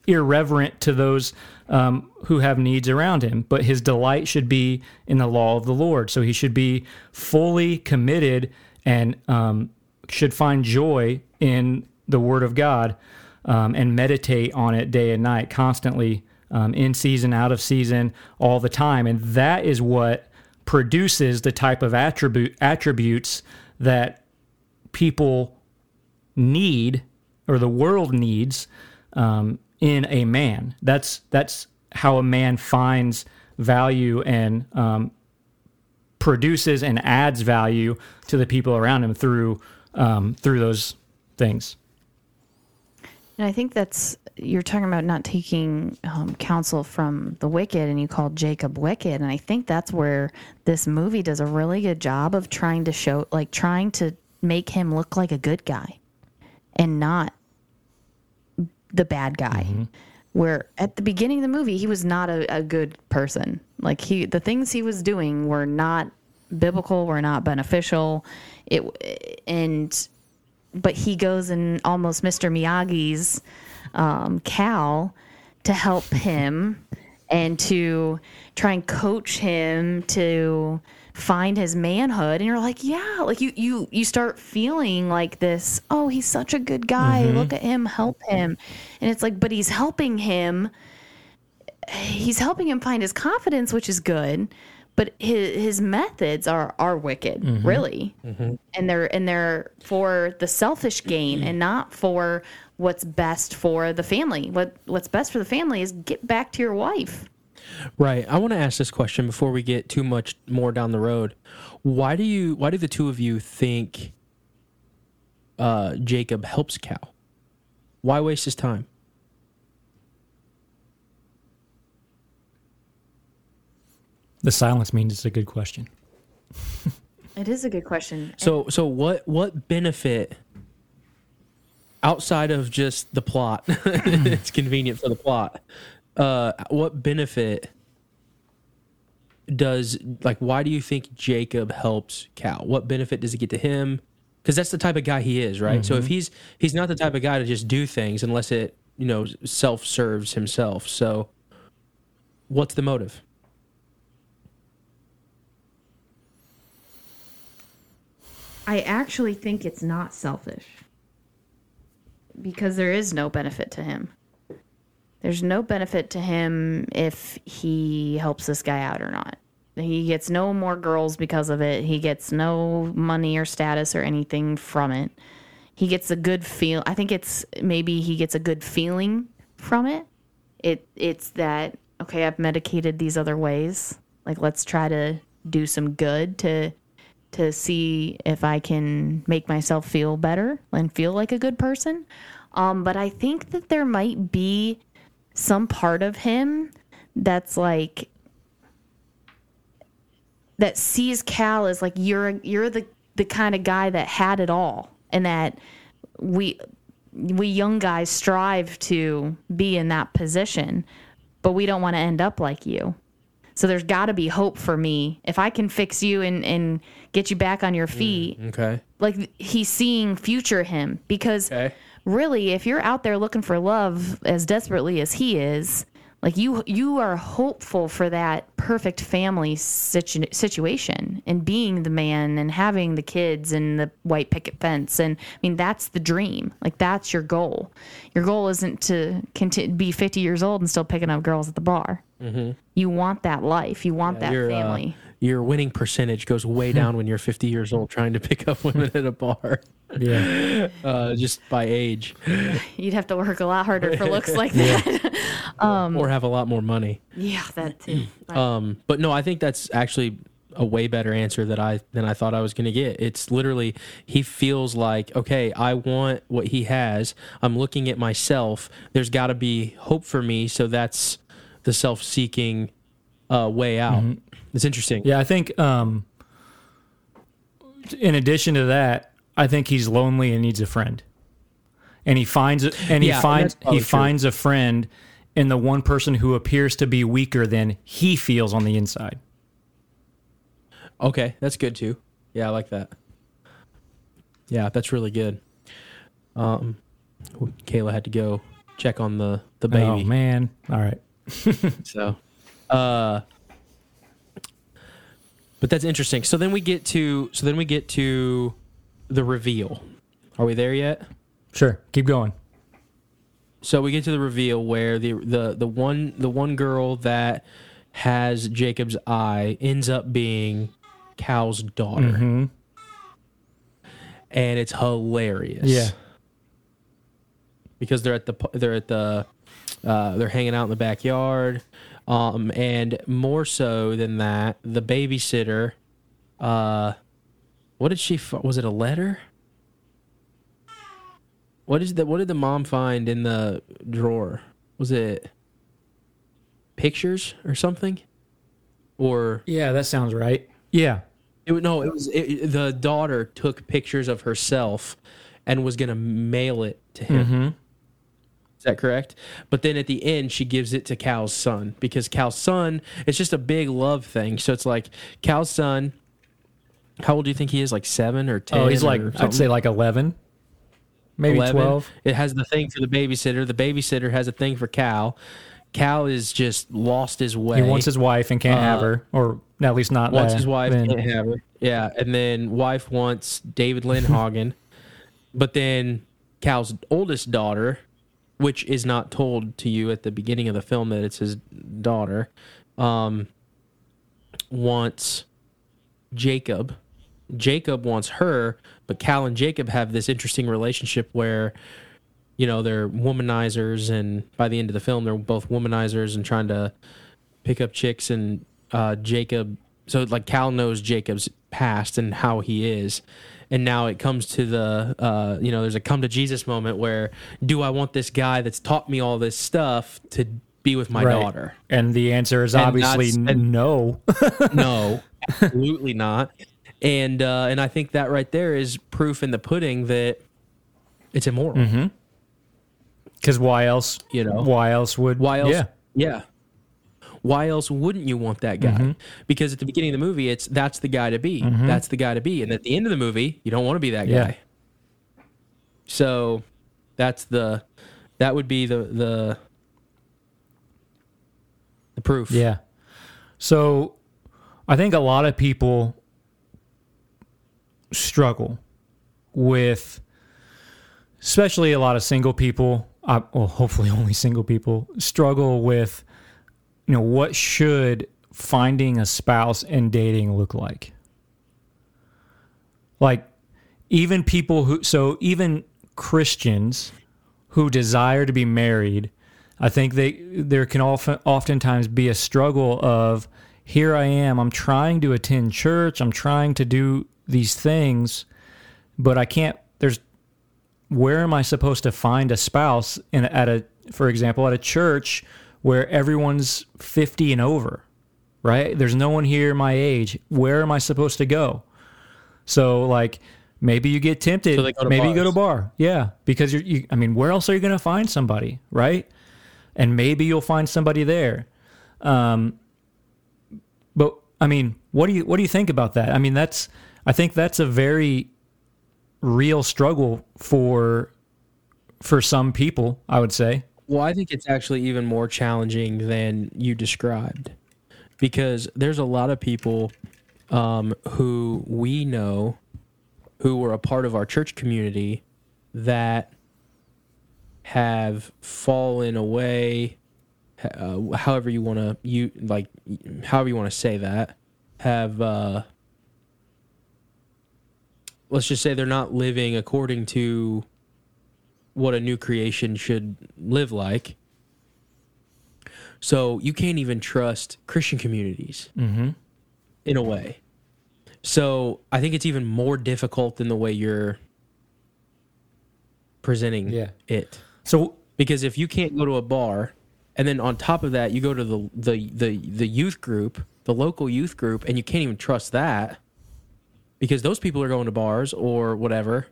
irreverent to those um, who have needs around him. But his delight should be in the law of the Lord. So he should be fully committed and um, should find joy in the Word of God um, and meditate on it day and night, constantly, um, in season, out of season, all the time. And that is what produces the type of attribute attributes that people need or the world needs um, in a man. That's that's how a man finds value and um, produces and adds value to the people around him through um, through those things. And I think that's you're talking about not taking um, counsel from the wicked, and you called Jacob wicked, and I think that's where this movie does a really good job of trying to show, like, trying to make him look like a good guy, and not the bad guy. Where at the beginning of the movie, he was not a, a good person. Like he, the things he was doing were not biblical, were not beneficial. It and but he goes in almost Mr. Miyagi's um, Cal to help him, and to try and coach him to find his manhood and you're like yeah like you you you start feeling like this oh he's such a good guy mm-hmm. look at him help him. And it's like but he's helping him he's helping him find his confidence which is good but his his methods are are wicked mm-hmm. really. Mm-hmm. And they're and they're for the selfish gain and not for what's best for the family. What what's best for the family is get back to your wife Right. I want to ask this question before we get too much more down the road. Why do you? Why do the two of you think uh, Jacob helps Cal? Why waste his time? The silence means it's a good question. [laughs] it is a good question So, so what? What benefit outside of just the plot? [laughs] it's convenient for the plot. Uh, what benefit does like? Why do you think Jacob helps Cal? What benefit does it get to him? Because that's the type of guy he is, right? So if he's he's not the type of guy to just do things unless it you know self serves himself. So, what's the motive? I actually think it's not selfish because there is no benefit to him. There's no benefit to him if he helps this guy out or not. He gets no more girls because of it. He gets no money or status or anything from it. He gets a good feel. I think it's maybe he gets a good feeling from it. It it's that okay, I've medicated these other ways. Like let's try to do some good to to see if I can make myself feel better and feel like a good person. Um, but I think that there might be some part of him that's like that sees Cal as like you're you're the the kind of guy that had it all and that we we young guys strive to be in that position but we don't want to end up like you so there's got to be hope for me if i can fix you and and get you back on your mm, feet Okay. like he's seeing future him because Okay. Really if you're out there looking for love as desperately as he is like you you are hopeful for that perfect family situ- situation and being the man and having the kids and the white picket fence. And i mean that's the dream. Like that's your goal. Your goal isn't to continue, be 50 years old and still picking up girls at the bar. You want that life. You want that your, uh, family. your winning percentage goes way [laughs] down when you're 50 years old trying to pick up women at a bar, Yeah. [laughs] uh, just by age, [laughs] you'd have to work a lot harder for [laughs] looks like that or have a lot more money. yeah that too [clears throat] Um, but no, I think that's actually a way better answer that I than I thought I was going to get. It's literally he feels like okay, I want what he has. I'm looking at myself. There's got to be hope for me, so that's the self-seeking uh, way out. It's interesting. Yeah, I think um in addition to that, I think he's lonely and needs a friend. And he finds and he Yeah, and finds that's he finds a friend in the one person who appears to be weaker than he feels on the inside. Okay, that's good too. Yeah, I like that. Yeah, that's really good. Um, Kayla had to go check on the the baby. Oh man. All right. [laughs] So, uh, but that's interesting. So then we get to so then we get to the reveal. Are we there yet? Sure. Keep going. So we get to the reveal where the the the one the one girl that has Jacob's eye ends up being Cal's daughter, and it's hilarious. Yeah. because they're at the they're at the uh, they're hanging out in the backyard, um, and more so than that, the babysitter. Uh, what did she? Was it a letter? What is that? What did the mom find in the drawer? Was it pictures or something? Or Yeah, that sounds right. Yeah. it, wa- no, it was it, it- the daughter took pictures of herself and was gonna mail it to him. Mm-hmm. Is that correct? But then at the end, she gives it to Cal's son because Cal's son, it's just a big love thing. So it's like Cal's son. How old do you think he is? Like seven or ten? Oh, he's like I'd say like 11. Maybe 11. 12. It has the thing for the babysitter. The babysitter has a thing for Cal. Cal is just lost his way. He wants his wife and can't have Uh, her, or at least not. wants uh, his wife, then. can't have her. Yeah, and then wife wants David Lindhagen, [laughs] but then Cal's oldest daughter, which is not told to you at the beginning of the film that it's his daughter, um, wants Jacob. Jacob wants her, but Cal and Jacob have this interesting relationship where, you know, they're womanizers, and by the end of the film, they're both womanizers and trying to pick up chicks. And uh, Jacob, so like Cal knows Jacob's past and how he is, and now it comes to the, uh, you know, there's a come to Jesus moment where, do I want this guy that's taught me all this stuff to be with my Right. daughter? And the answer is And obviously and- no. [laughs] no, absolutely not. And uh, and I think that right there is proof in the pudding that it's immoral. Mm-hmm. Because why else? You know. why else would? Why else? Yeah, yeah. Why else wouldn't you want that guy? Mm-hmm. Because at the beginning of the movie, it's that's the guy to be. Mm-hmm. That's the guy to be. And at the end of the movie, you don't want to be that guy. So that's the that would be the the the proof. yeah. So, I think a lot of people struggle with, especially a lot of single people. Uh, well, hopefully [laughs] only single people struggle with, you know, what should finding a spouse and dating look like? Like, even people who, so even Christians who desire to be married, I think they there can often oftentimes be a struggle of here I am, I'm trying to attend church, I'm trying to do these things, but I can't. There's where am I supposed to find a spouse in at a for example at a church where everyone's 50 and over, right? There's no one here my age. Where am I supposed to go? So like maybe you get tempted. So they go to maybe you go to bars. bar. Yeah, because you're. You, I mean, where else are you going to find somebody, right? And maybe you'll find somebody there. Um, but I mean, what do you what do you think about that? I mean, that's I think that's a very real struggle for for some people. I would say. Well, I think it's actually even more challenging than you described because there's a lot of people um, who we know who were a part of our church community that have fallen away uh, however you want to you like however you want to say that have uh let's just say they're not living according to what a new creation should live like. So you can't even trust Christian communities mm-hmm. in a way. So I think it's even more difficult than the way you're presenting Yeah. it. So Because if you can't go to a bar, and then on top of that, you go to the the the, the youth group, the local youth group, and you can't even trust that because those people are going to bars or whatever.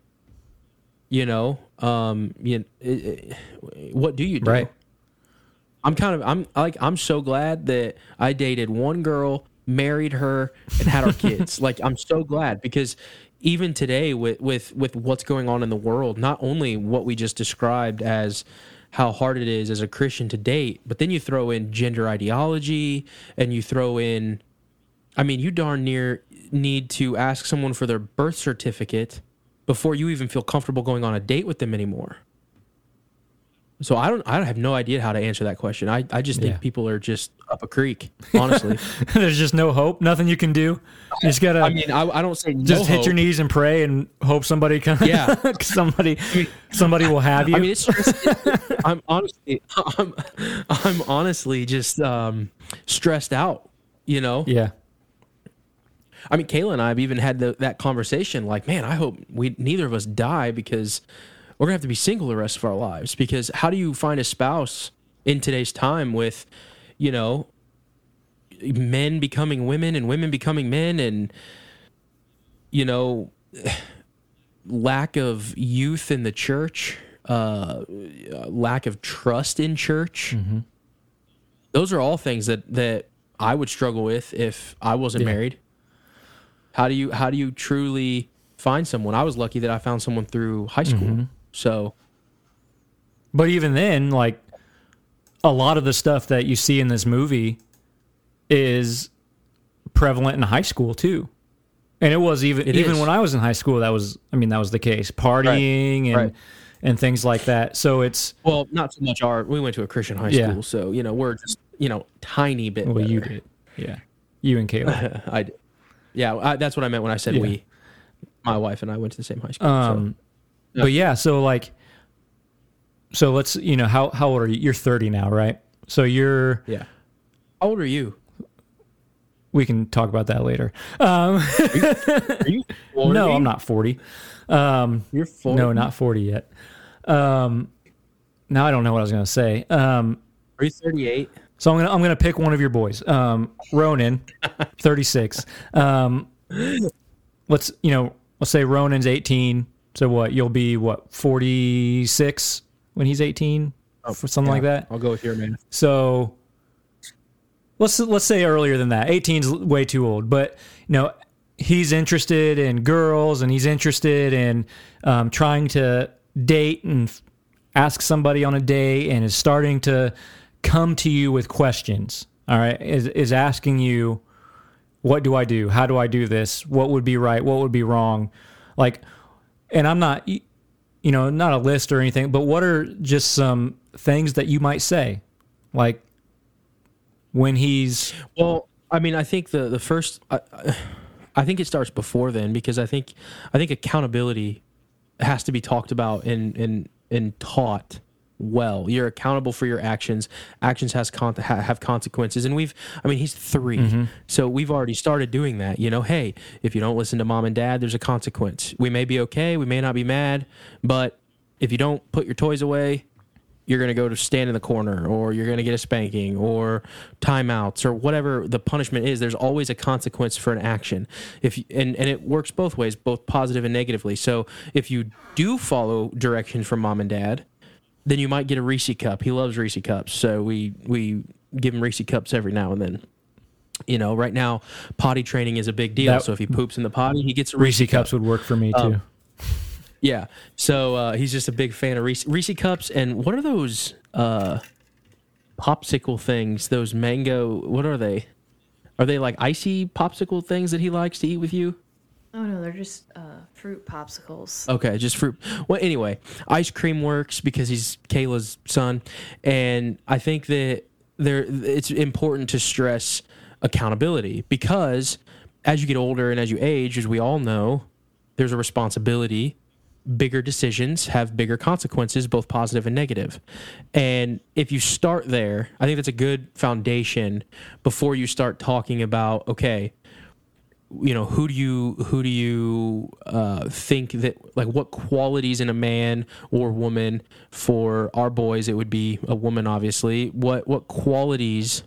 You know, um, you, it, it- what do you do? Right. I'm kind of I'm like I'm so glad that I dated one girl, married her, and had our kids. [laughs] like I'm so glad because even today with with with what's going on in the world, not only what we just described as how hard it is as a Christian to date, but then you throw in gender ideology and you throw in I mean, you darn near need to ask someone for their birth certificate before you even feel comfortable going on a date with them anymore. So I don't I have no idea how to answer that question. I, I just think Yeah. people are just up a creek, honestly. [laughs] there's just no hope, nothing you can do. You just gotta I mean, I, I don't say no just hit your knees and pray and hope somebody [laughs] can. Yeah. [laughs] somebody somebody will have you. I mean, it's stress- I'm honestly I'm I'm honestly just um, stressed out, you know? yeah. I mean, Kayla and I have even had the, that conversation. Like, man, I hope we neither of us die because we're gonna have to be single the rest of our lives. Because how do you find a spouse in today's time with, you know, men becoming women and women becoming men and you know, [sighs] lack of youth in the church, uh, lack of trust in church. Those are all things that that I would struggle with if I wasn't Yeah. married. How do you how do you truly find someone? I was lucky that I found someone through high school. Mm-hmm. So But even then, like, a lot of the stuff that you see in this movie is prevalent in high school too. And it was even It even is. when I was in high school that was I mean that was the case. Partying and Right. and things like that. So it's Well, not so much our. We went to a Christian high Yeah. school, so you know we're just you know tiny bit. well you did. Yeah. You and Caleb. [laughs] I did. Yeah, I, that's what I meant when I said Yeah. we. My wife and I went to the same high school. Um, but yeah, so like, so let's you know how how old are you? You're 30 now, right? So you're. yeah. How old are you? We can talk about that later. Um, Are you? 40? [laughs] no, I'm not 40. Um, You're forty. no, not 40 yet. Um, now I don't know what I was gonna say. Um, Are you thirty-eight? So I'm gonna I'm gonna pick one of your boys. Um, Ronan, [laughs] 36. Um, let's you know let's say Ronan's 18. So what? You'll be what 46 when he's 18, for something like that. I'll go with your man. So let's let's say earlier than that. 18's way too old, but you know he's interested in girls and he's interested in um, trying to date and ask somebody on a date and is starting to come to you with questions. All right, is is asking you, what do I do? How do I do this? What would be right? What would be wrong? Like, and I'm not, you know, not a list or anything, but what are just some things that you might say, like when he's Well, I mean, I think the the first, I, I- think it starts before then because I think I think accountability has to be talked about and and and taught well. You're accountable for your actions. Actions has con- ha- have consequences, and we've. I mean, he's 3 mm-hmm. so we've already started doing that. You know, hey, if you don't listen to mom and dad, there's a consequence. We may be okay, we may not be mad, but if you don't put your toys away, you're going to go to stand in the corner or you're going to get a spanking or timeouts or whatever the punishment is there's always a consequence for an action if you, and and it works both ways both positive and negatively so if you do follow directions from mom and dad then you might get a Reese cup he loves Reese cups so we we give him Reese cups every now and then you know right now potty training is a big deal That- so if he poops in the potty he gets a Reese, Reese cups would work for me too. yeah. So uh, he's just a big fan of Reese, Reese cups. And what are those uh, popsicle things? Those mango. What are they? Are they like icy popsicle things that he likes to eat with you? Oh no, they're just uh, fruit popsicles. Okay, just fruit. Well, anyway, ice cream works because he's Kayla's son, and I think that there it's important to stress accountability because as you get older and as you age, as we all know, there's a responsibility. Bigger decisions have bigger consequences, both positive and negative. And if you start there, I think that's a good foundation before you start talking about okay, you know who do you who do you uh, think that like what qualities in a man or woman for our boys it would be a woman obviously. What what qualities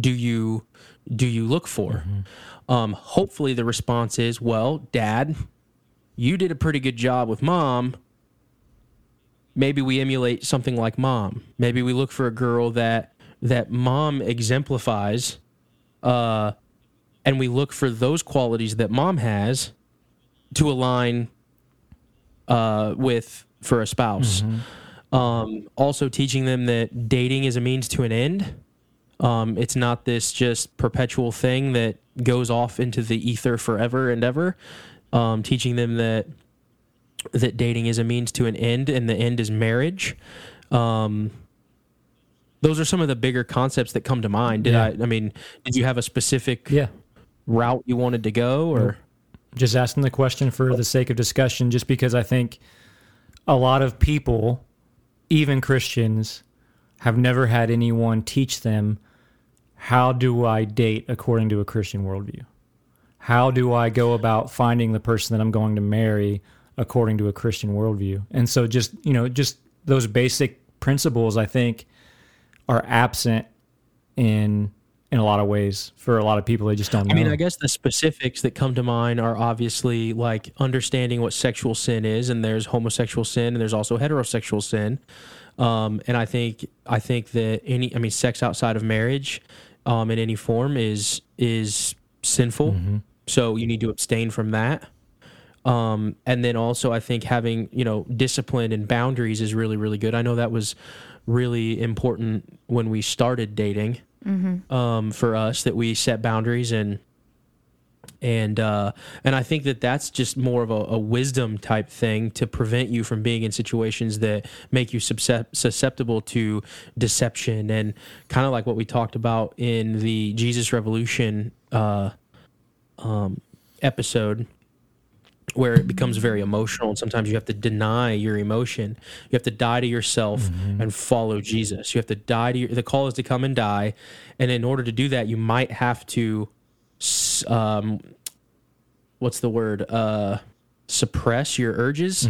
do you do you look for? Um, hopefully the response is well dad you did a pretty good job with mom. Maybe we emulate something like mom. Maybe we look for a girl that that mom exemplifies uh and we look for those qualities that mom has to align uh, with for a spouse. Um, also, teaching them that dating is a means to an end. Um, it's not this just perpetual thing that goes off into the ether forever and ever. Um, teaching them that that dating is a means to an end, and the end is marriage. Um, those are some of the bigger concepts that come to mind. Did Yeah. I? I mean, did you have a specific Yeah. Route you wanted to go or Just asking the question for the sake of discussion, just because I think a lot of people, even Christians, have never had anyone teach them how do I date according to a Christian worldview? How do I go about finding the person that I'm going to marry according to a Christian worldview? And so, just you know, just those basic principles, I think, are absent in in a lot of ways for a lot of people. They just don't know. I mean, I guess the specifics that come to mind are obviously like understanding what sexual sin is, and there's homosexual sin, and there's also heterosexual sin. Um, and I think I think that any, I mean, sex outside of marriage, um, in any form is is sinful. So you need to abstain from that. Um, and then also, I think having you know discipline and boundaries is really really good. I know that was really important when we started dating um, for us that we set boundaries and and uh, and I think that that's just more of a, a wisdom type thing to prevent you from being in situations that make you susceptible to deception. And kind of like what we talked about in the Jesus Revolution uh, um, episode where it becomes very emotional and sometimes you have to deny your emotion. You have to die to yourself and follow jesus. You have to die to your the call is to come and die and in order to do that you might have to um, what's the word uh, suppress your urges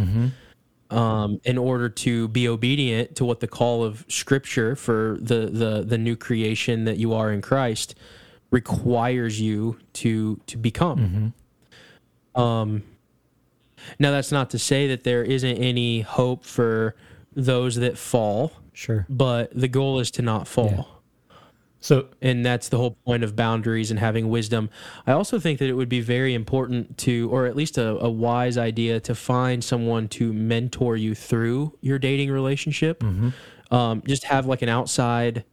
um, in order to be obedient to what the call of scripture for the, the the new creation that you are in christ requires you to to become. Um now that's not to say that there isn't any hope for those that fall Sure. but the goal is to not fall Yeah. So and that's the whole point of boundaries and having wisdom. I also think that it would be very important to, or at least a, a wise idea, to find someone to mentor you through your dating relationship. Um, just have like an outside,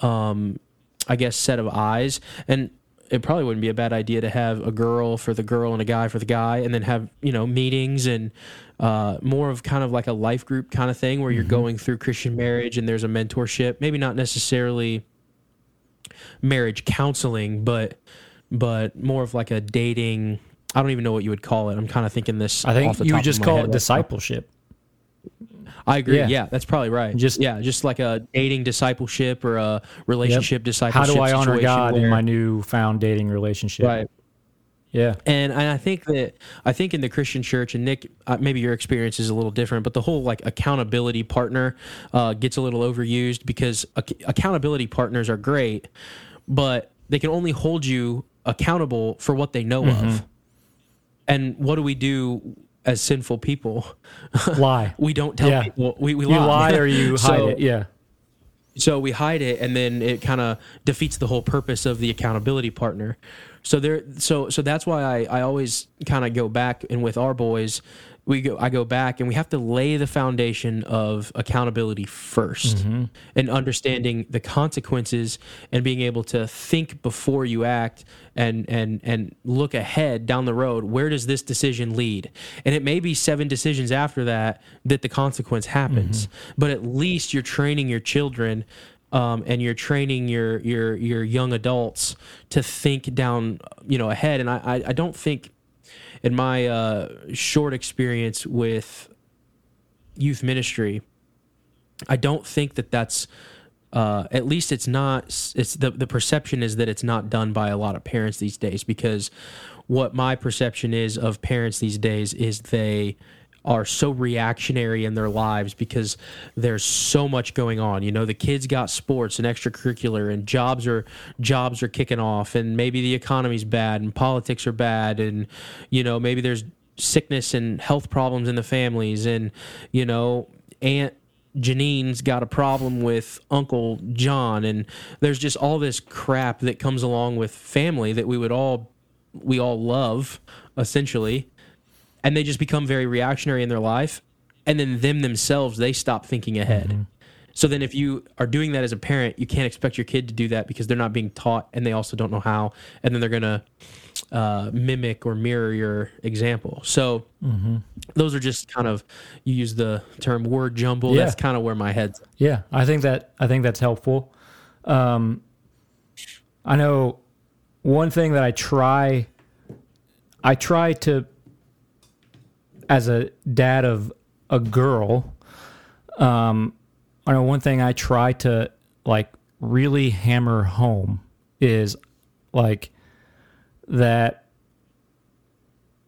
um, I guess, set of eyes. And it probably wouldn't be a bad idea to have a girl for the girl and a guy for the guy, and then have you know meetings and uh, more of kind of like a life group kind of thing where you're going through Christian marriage and there's a mentorship. Maybe not necessarily marriage counseling, but but more of like a dating. I don't even know what you would call it. I'm kind of thinking this. I think you would just call it discipleship. I agree. Yeah. Yeah. that's probably right. Just- yeah, just like a dating discipleship or a relationship How discipleship. How do I honor God in my new found dating relationship? right? Yeah. And and I think that I think in the Christian church, and Nick, uh, maybe your experience is a little different, but the whole like accountability partner uh, gets a little overused because ac- accountability partners are great, but they can only hold you accountable for what they know Mm-hmm. of. And what do we do as sinful people? [laughs] Lie. we don't tell Yeah. people. We, we You lie or you [laughs] hide So- it. Yeah. so we hide it and then it kind of defeats the whole purpose of the accountability partner so there so so that's why i i always kind of go back and with our boys we go i go back and we have to lay the foundation of accountability 1st and understanding the consequences and being able to think before you act and and and look ahead down the road. Where does this decision lead? And it may be seven decisions after that that the consequence happens but at least you're training your children um, and you're training your your your young adults to think down you know ahead. And i i, I don't think in my uh, short experience with youth ministry I don't think that that's uh, at least it's not it's the the perception is that it's not done by a lot of parents these days because what my perception is of parents these days is they are so reactionary in their lives because there's so much going on. You know, the kids got sports and extracurricular and jobs are jobs are kicking off and maybe the economy's bad and politics are bad and you know, maybe there's sickness and health problems in the families and you know, aunt Janine's got a problem with Uncle John, and there's just all this crap that comes along with family that we would all we all love essentially, and they just become very reactionary in their life, and then them themselves they stop thinking ahead. So then, if you are doing that as a parent, you can't expect your kid to do that because they're not being taught, and they also don't know how, and then they're gonna uh, mimic or mirror your example. So those are just kind of you use the term word jumble. Yeah. That's kind of where my head's. Yeah, I think that I think that's helpful. Um, I know one thing that I try, I try to, as a dad of a girl, um, I know one thing I try to like really hammer home is like that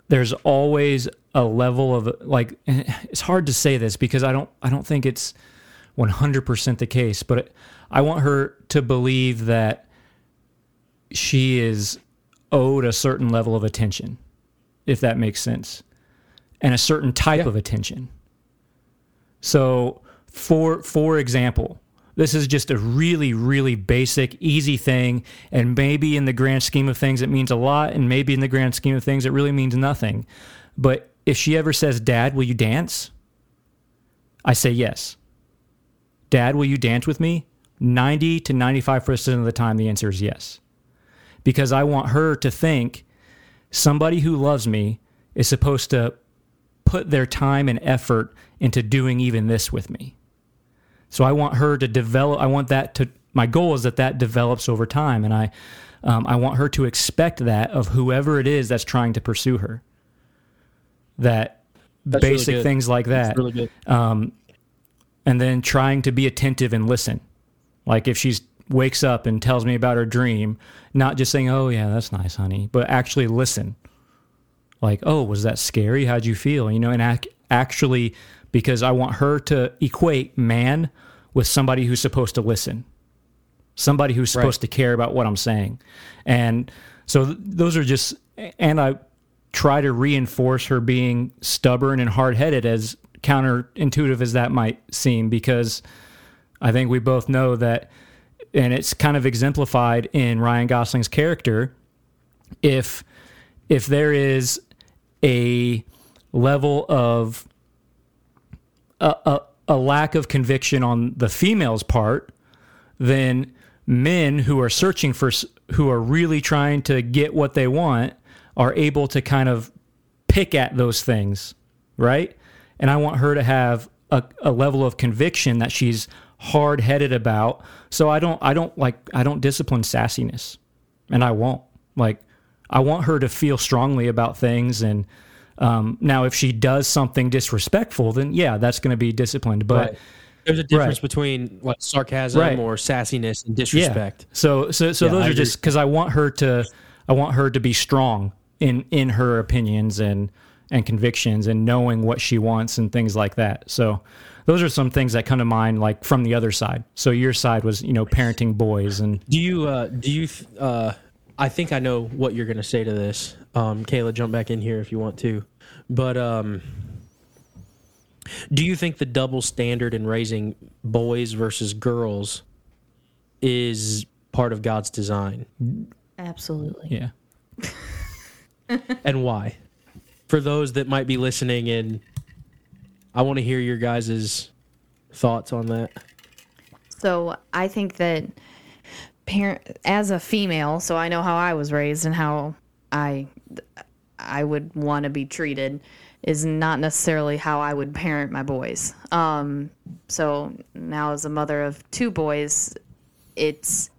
there's always a level of like [laughs] it's hard to say this because I don't I don't think it's 100% the case but I want her to believe that she is owed a certain level of attention if that makes sense and a certain type of attention. So for for example this is just a really really basic easy thing and maybe in the grand scheme of things it means a lot and maybe in the grand scheme of things it really means nothing. But if she ever says dad will you dance? I say yes. Dad, will you dance with me? 90 to 95% of the time, the answer is yes. Because I want her to think somebody who loves me is supposed to put their time and effort into doing even this with me. So I want her to develop, I want that to, my goal is that that develops over time. And I, um, I want her to expect that of whoever it is that's trying to pursue her. That That's basic good. things like that Really good. and then trying to be attentive and listen. Like if she's wakes up and tells me about her dream, not just saying, "Oh yeah, that's nice, honey," but actually listen. Like, "Oh, was that scary? How'd you feel?" You know, and ac- actually because I want her to equate man with somebody who's supposed to listen. Somebody who's supposed to care about what I'm saying. And so th- those are just and I try to reinforce her being stubborn and hard-headed as counterintuitive as that might seem because I think we both know that, and it's kind of exemplified in Ryan Gosling's character. If if there is a level of a, a, a lack of conviction on the female's part, then men who are searching for who are really trying to get what they want are able to kind of pick at those things, right? And I want her to have a, a level of conviction that she's hard headed about. So I don't I don't like I don't discipline sassiness. And I won't. Like I want her to feel strongly about things and um, now if she does something disrespectful, then yeah, that's going to be disciplined. But Right. There's a difference Right. between like sarcasm Right. or sassiness and yeah, disrespect. so so so Yeah, those I are just because I want her to I want her to be strong in in her opinions and and convictions and knowing what she wants and things like that. So those are some things that come to mind like from the other side. So your side was you know parenting boys and Do you uh do you uh I think I know what you're gonna say to this. Um Kayla, jump back in here if you want to. But um do you think the double standard in raising boys versus girls is part of God's design? Absolutely. yeah. And why? For those that might be listening and I want to hear your guys' thoughts on that. So I think that parent as a female, so I know how I was raised and how I I would want to be treated is not necessarily how I would parent my boys. Um so now as a mother of two boys, it's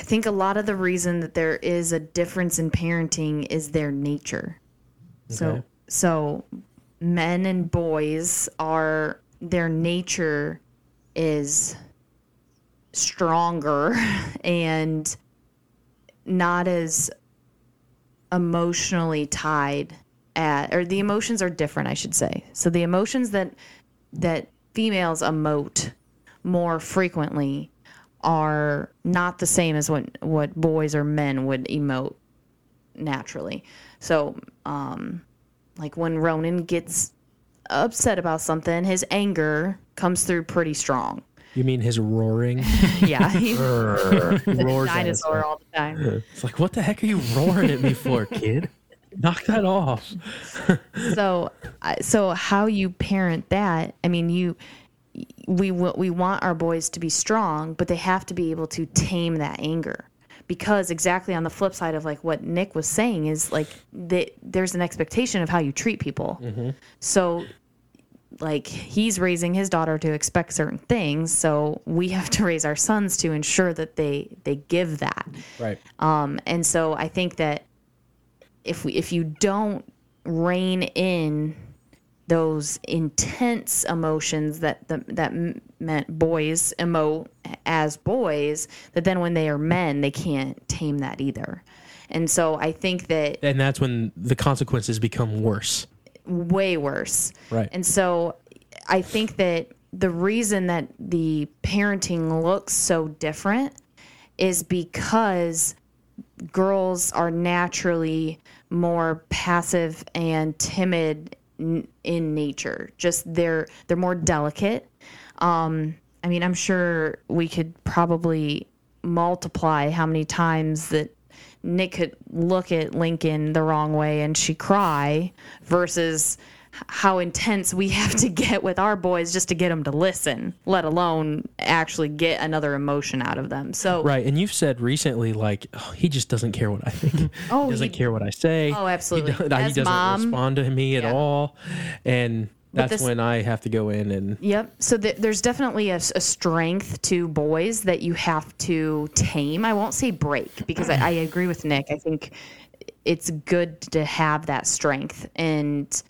I think a lot of the reason that there is a difference in parenting is their nature. So so men and boys are their nature is stronger [laughs] and not as emotionally tied at or the emotions are different I should say. So the emotions that that females emote more frequently are not the same as what what boys or men would emote naturally. So, um, like when Ronan gets upset about something, his anger comes through pretty strong. You mean his roaring? [laughs] Yeah, [laughs] he's Roars dinosaur all the time. [laughs] It's like, what the heck are you roaring at me for, kid? Knock that off. So, so how you parent that? I mean, you we we want our boys to be strong, but they have to be able to tame that anger. Because exactly on the flip side of like what Nick was saying is like that there's an expectation of how you treat people. Mm-hmm. So like he's raising his daughter to expect certain things, so we have to raise our sons to ensure that they they give that. Right. Um, and so I think that if we if you don't rein in those intense emotions that the, that meant boys emote as boys, that then when they are men, they can't tame that either. And so I think that And that's when the consequences become worse. Way worse. Right. And so I think that the reason that the parenting looks so different is because girls are naturally more passive and timid n- in nature. Just they're they're more delicate. Um I mean, I'm sure we could probably multiply how many times that Nick could look at Lincoln the wrong way and she cry versus how intense we [laughs] have to get with our boys just to get them to listen, let alone actually get another emotion out of them. So Right, and you've said recently, like oh, he just doesn't care what I think. [laughs] Oh, he doesn't he- care what I say. Oh, absolutely. [laughs] He, do- he doesn't mom- respond to me at Yeah. all, and that's this- when I have to go in and Yep. So th- there's definitely a strength to boys that you have to tame. I won't say break because I, I agree with Nick. I think it's good to have that strength, and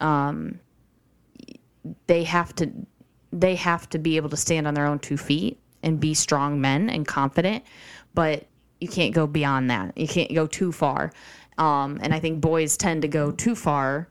um, they have to they have to be able to stand on their own two feet and be strong men and confident. But you can't go beyond that. You can't go too far. Um, and I think boys tend to go too far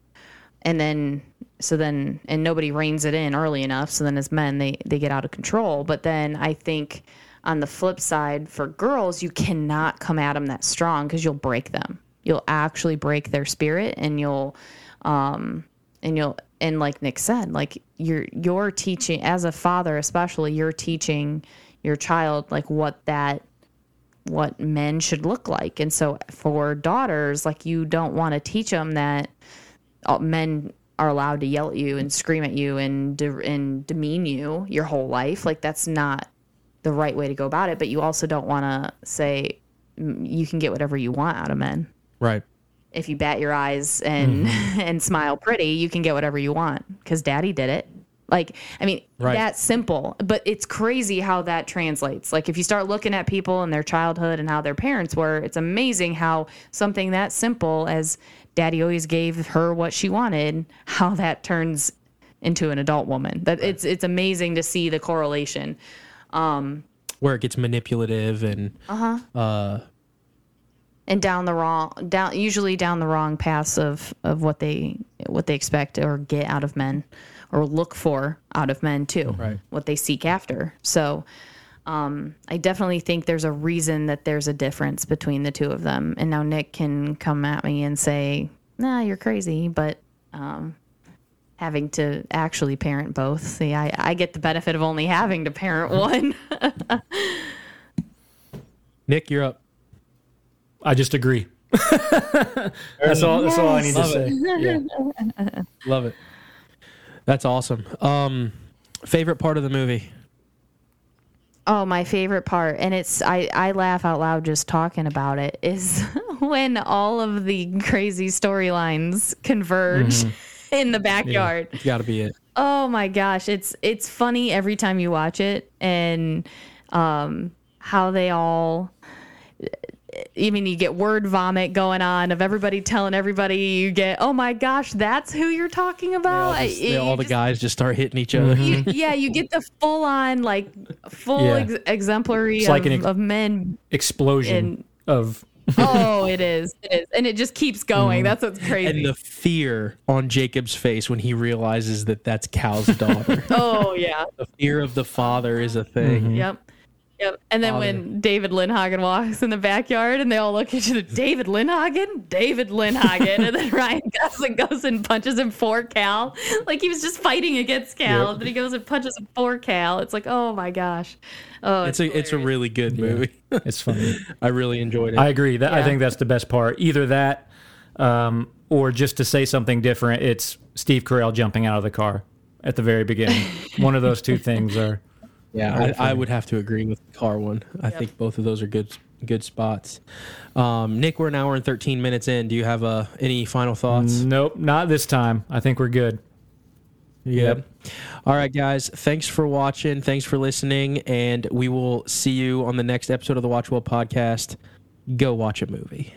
and then so then and nobody reins it in early enough so then as men they they get out of control. But then i think on the flip side for girls you cannot come at them that strong because you'll break them. You'll actually break their spirit and you'll um and you'll and like nick said like you're you're teaching as a father especially you're teaching your child like what that what men should look like. And so for daughters like you don't want to teach them that men are allowed to yell at you and scream at you and de- and demean you your whole life. Like that's not the right way to go about it. But you also don't want to say mm, you can get whatever you want out of men. right. If you bat your eyes and [laughs] and smile pretty, you can get whatever you want because daddy did it. Like, I mean, Right. that's simple, but it's crazy how that translates. Like, if you start looking at people and their childhood and how their parents were, it's amazing how something that simple as daddy always gave her what she wanted, how that turns into an adult woman. That it's it's amazing to see the correlation. Where it gets manipulative and uh-huh. and down the wrong down usually down the wrong paths of of what they what they expect or get out of men or look for out of men too Right. what they seek after so um, I definitely think there's a reason that there's a difference between the two of them. And now Nick can come at me and say, "Nah, you're crazy," but um, having to actually parent both, see, I, I get the benefit of only having to parent [laughs] one. Nick, you're up. I just agree. [laughs] that's all. That's all I need to Love say. Yeah. [laughs] Love it. That's awesome. Um, favorite part of the movie? Oh, my favorite part, and it's I, I laugh out loud just talking about it, is [laughs] when all of the crazy storylines converge [laughs] in the backyard. It's got to be it. Oh my gosh, it's it's funny every time you watch it, and um, how they all. I mean, you get word vomit going on of everybody telling everybody. You get, oh my gosh, that's who you're talking about. all, I- all the just- guys just start hitting each other. you, [laughs] yeah, you get the full on like full Yeah. ex- exemplary of, like ex- of men. Explosion And- of [laughs] Oh, it is, it is, and it just keeps going. Mm-hmm. That's what's crazy. And the fear on Jacob's face when he realizes that that's Cal's daughter. [laughs] oh yeah, the fear of the father is a thing. Mm-hmm. yep. Yep. And then when David Lindhagen walks in the backyard and they all look at you, David Lindhagen, David Lindhagen. and then [laughs] Ryan Gosling goes and punches him for Cal. Like he was just fighting against Cal. Yep. Then he goes and punches him for Cal. It's like, oh my gosh. Oh, It's a it's a really good movie. [laughs] it's funny. [laughs] I really enjoyed it. I agree. That I think that's the best part. Either that, um, or just to say something different. It's Steve Carell jumping out of the car at the very beginning. One of those two things are. Yeah, I, I would have to agree with the car one. I think both of those are good good spots. Um, Nick, we're an hour and thirteen minutes in. Do you have uh, any final thoughts? Nope, not this time. I think we're good. Yep. All right, guys. Thanks for watching. Thanks for listening. And we will see you on the next episode of the Watch Well podcast. Go watch a movie.